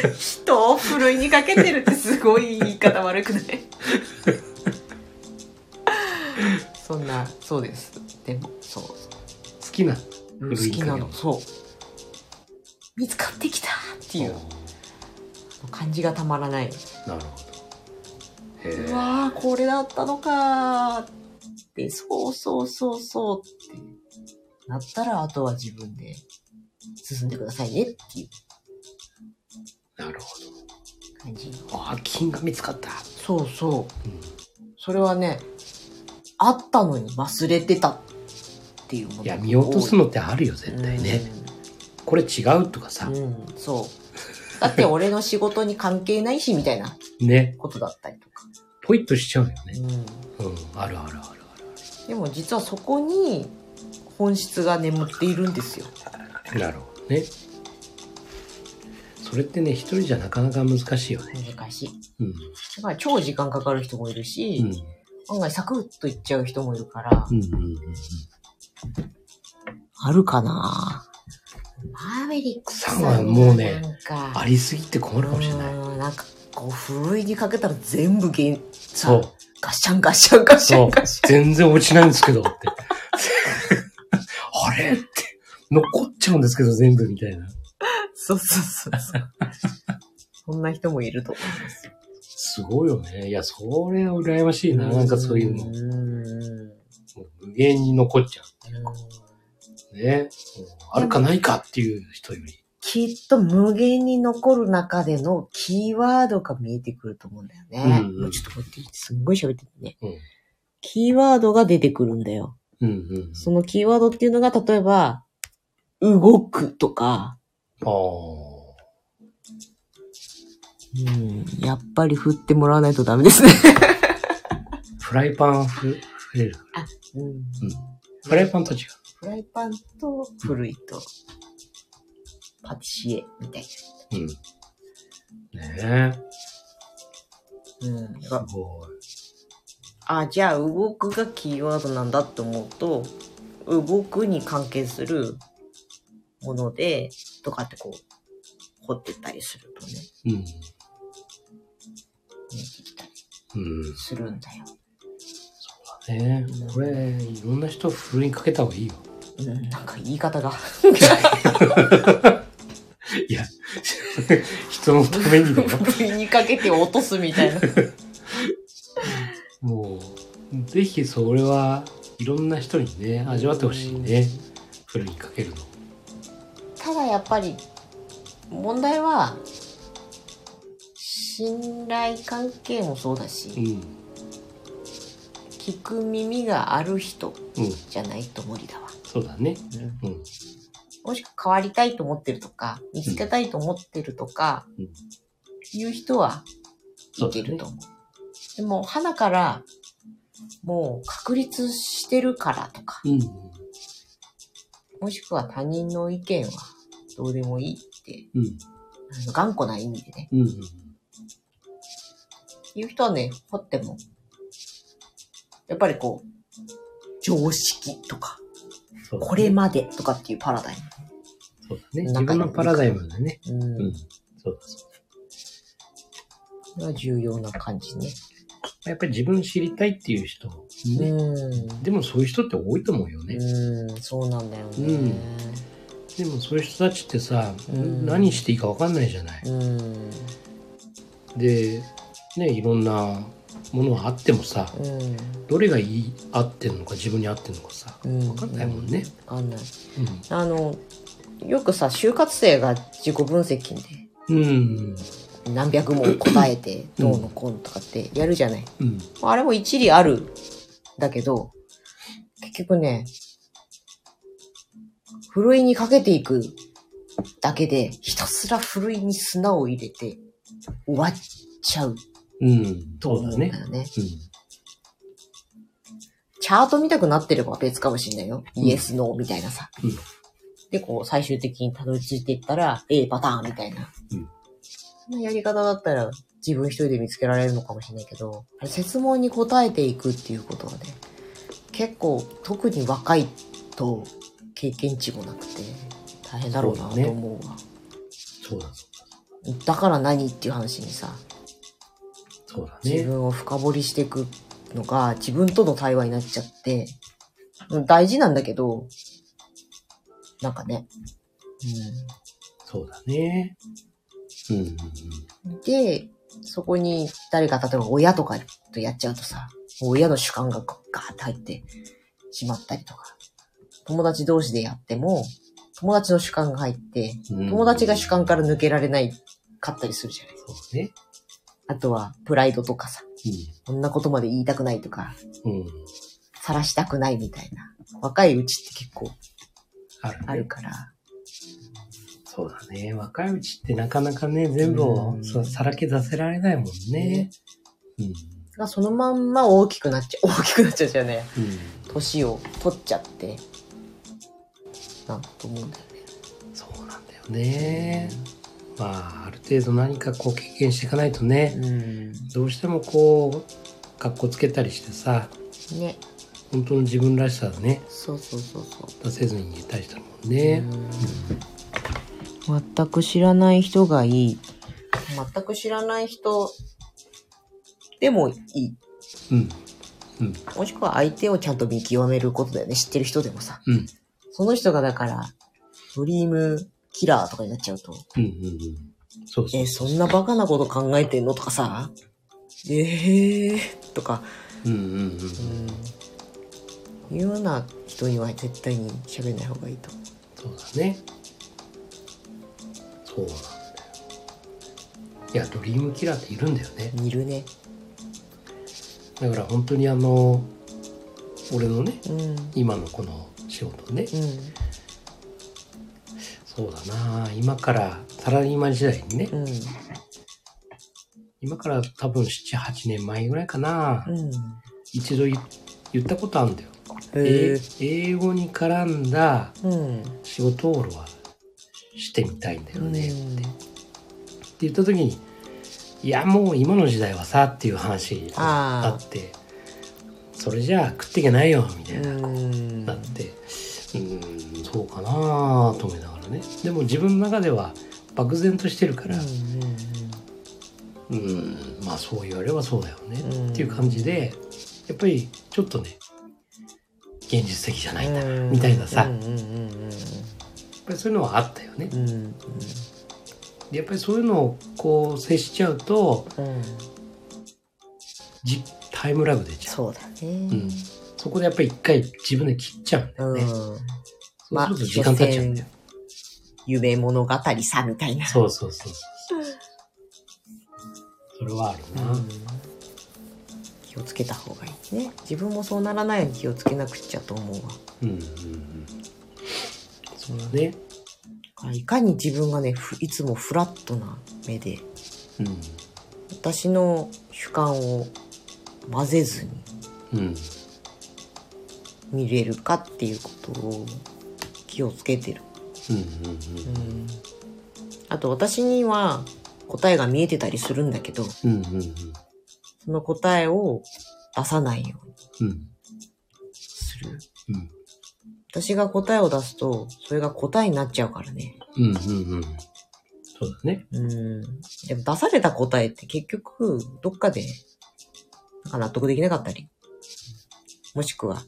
る。人をふるいにかけてるってすごい言い方悪くない？そんな、そうです。でも、そう。好きな。うんふるいにかける好きなの、そう。見つかってきたっていう感じがたまらない。なるほど。うわー、これだったのかそうそうそうそうってなったら、あとは自分で進んでくださいねっていうなるほ感じ。ど。ああ、金が見つかった。そうそう。うん。それはね、あったのに忘れてたっていうものいや、見落とすのってあるよ、絶対ね。これ違うとかさうん。。うん、そう。だって俺の仕事に関係ないし、みたいな ね。ことだったりとか。ポイッとしちゃうよね。うん。うん。あるあるあるでも実はそこに本質が眠っているんですよ。なるほどね。それってね、一人じゃなかなか難しいよね。難しい。うん。だから超時間かかる人もいるし、うん。案外サクッといっちゃう人もいるから、うんうんうんうん。あるかなマーベリックスさんはもうねありすぎて困るかもしれない。うんなんかこう、ふるいにかけたら全部げん、さそう。ガッシャンガッシャンガッシャそうンガッシャン。。全然落ちないんですけどって。あれって、残っちゃうんですけど全部みたいな。そうそうそうそう。そんな人もいると思います。すごいよね。いや、それは羨ましいな。なんかそういうの。無限に残っちゃう。ね。もうあるかないかっていう人より。きっと無限に残る中でのキーワードが見えてくると思うんだよね。うんうんもうちょっと待って、すんごい喋っててね。うんキーワードが出てくるんだよ。うんうん。そのキーワードっていうのが、例えば、動くとか、ああ。うん、やっぱり振ってもらわないとダメですね。フライパンふ、触れる？うん、フライパンと違う。フライパンとふるいと、パティシエみたいうん。ねえ。な。うん。だすごい。あ、じゃあ動くがキーワードなんだって思うと、動くに関係するもので、とかってこう、掘ってったりするとね、うん。見えてきたりうん。するんだよ。ねえ。これ、いろんな人ふるいにかけた方がいいよ。うん、なんか言い方が。いや、人のためにだよ。ふいにかけて落とすみたいな。もう、ぜひそれはいろんな人にね、味わってほしいね。ふるいにかけるの。ただやっぱり、問題は、信頼関係もそうだし、うん。聞く耳がある人。じゃないと無理だわ。そうだね。うん。もしくは変わりたいと思ってるとか、見つけたいと思ってるとか、うんいう人はいけると思う。でも、花から、もう確立してるからとか、うん。もしくは他人の意見はどうでもいいって、うん。あの頑固な意味でね、うん。いう人はね、掘っても、やっぱりこう、常識とか、そうだねこれまでとかっていうパラダイそうだね。自分のパラダイムでね。ム。うんうん。そうだそうが重要な感じね。だ。やっぱり自分知りたいっていう人、ね。うん。でもそういう人って多いと思うよね。うん、そうなんだよね。うんでもそういう人たちってさ、うん何していいか分かんないじゃない。うん。で、ね、いろんなものはあってもさ、うん。どれがいい、合ってるのか自分に合ってるのかさ、うん。分かんないもんね。わかんない。うあの、よくさ、就活生が自己分析でん。うん。何百問答えて、どうのこうのとかってやるじゃない。うん。あれも一理ある。だけど、結局ね、ふるいにかけていくだけで、ひたすらふるいに砂を入れて終わっちゃううん。と思そうだね。うんだよね。うん。チャート見たくなってれば別かもしれないよ。うんイエス、ノーみたいなさ。うんで、こう、最終的にたどり着いていったら、A パターンみたいな。うんそんなやり方だったら、自分一人で見つけられるのかもしれないけど、あれ説問に答えていくっていうことはね、結構、特に若いと経験値もなくて、大変だろうなとそうだね思うわ。そうだ、だから何っていう話にさ、そうだね。自分を深掘りしていくのが自分との対話になっちゃって、うん大事なんだけど、なんかね。そうだね。うん。うんうん、で、そこに誰か例えば親とかとやっちゃうとさ、親の主観がガーッて入ってしまったりとか、友達同士でやっても、友達の主観が入って、うん友達が主観から抜けられないかったりするじゃないそうね。あとは、プライドとかさ、うこんなことまで言いたくないとか、ん。うん。晒したくないみたいな。若いうちって結構あるから。そうだね。若いうちってなかなかね、全部をさらけ出せられないもんね。うん。がそのまんま大きくなっちゃう、大きくなっちゃうじゃね。うん。年を取っちゃって、なんと思うんだよね。そうなんだよね。まあ、ある程度何かこう経験していかないとね、うん。どうしてもこう、格好つけたりしてさ、ね。本当の自分らしさをね、そうそうそうそう。出せずにいたりしたもんね。全く知らない人がいい。全く知らない人でもいい。うん。うん。もしくは相手をちゃんと見極めることだよね。知ってる人でもさ。うん。その人がだから、ドリームキラーとかになっちゃうと、うん。うん。うん。そうそうえ、そんなバカなこと考えてんのとかさ、えーとか、うんうんうん。うん。いうような人には絶対に喋んない方がいいと思う。そうだね。そうなんだよ。いや、ドリームキラーっているんだよね。いるね。だから本当にあの、俺のね、うん。うん。今のこの仕事ね、そうだな。今から、サラリーマン時代にね、うん。今から多分7、8年前ぐらいかな、うん。一度言言ったことあるんだよ。英語に絡んだ。仕事を俺はしてみたいんだよね、うん。って言った時にいやもう今の時代はさっていう話があって。それじゃあ食っていけないよみたいな、うん。なって。うーんそうかなと思いながらね。でも自分の中では漠然としてるから。うんうんまあそう言われればそうだよね、うん。っていう感じでやっぱりちょっとね現実的じゃないんだな、うん。みたいなさ、うんやっうんぱりそういうのはあったよね、うんやっぱりそういうのをこう接しちゃうとじタイムラグ出ちゃう。そうだね。ん。そこでやっぱり一回自分で切っちゃうんだよね、うん。そうすると時間経っちゃうんだよ、夢物語さみたいな。そうそうそうそう。それはあるな、うん。気をつけた方がいいね。自分もそうならないように気をつけなくちゃと思うわ。うんうんうん。そうだね。いかに自分がねふいつもフラットな目でうん私の主観を混ぜずにうん。見れるかっていうことを気をつけてるあと私には答えが見えてたりするんだけどうんうんうんその答えを出さないようにうんする。うん私が答えを出すとそれが答えになっちゃうからね。うんうんうん。そうだね。うん。でも出された答えって結局どっかでなんか納得できなかったりもしくは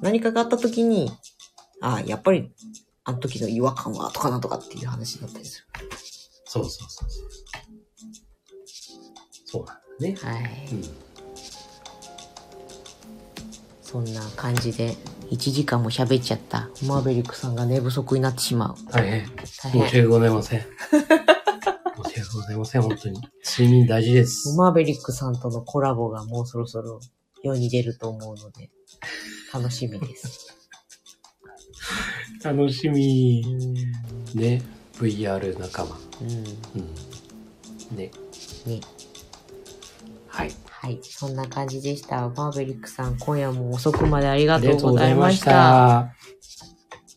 何かがあった時にああやっぱりあの時の違和感はとかなんとかっていう話になったりすそうそうそうそう。そうなんだね。るはい。うん。そんな感じで1時間も喋っちゃったマーベリックさんが寝不足になってしまう。大変。大申し変訳ございません。申し訳ございません 本当に。睡眠大事です。マーベリックさんとのコラボがもうそろそろ世に出ると思うので楽しみです楽しみ。うん。ね。VR 仲間。うん。うん。ね。ね。はい。はい。そんな感じでした。マーベリックさん今夜も遅くまでありがとうございましました。た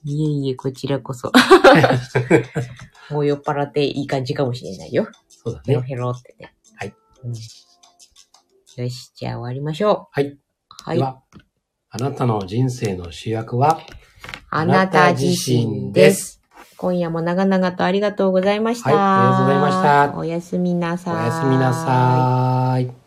いえいえこちらこそ。もう酔っ払っていい感じかもしれないよ。そうだね。ヘロヘロってね。はい、うん、よしじゃあ終わりましょはい、うはい。ではあなたの人生の主役は？あなた自身です。今夜も長々とありがとうございました。はいありがとうございましたおやすみなさい。おやすみなさーい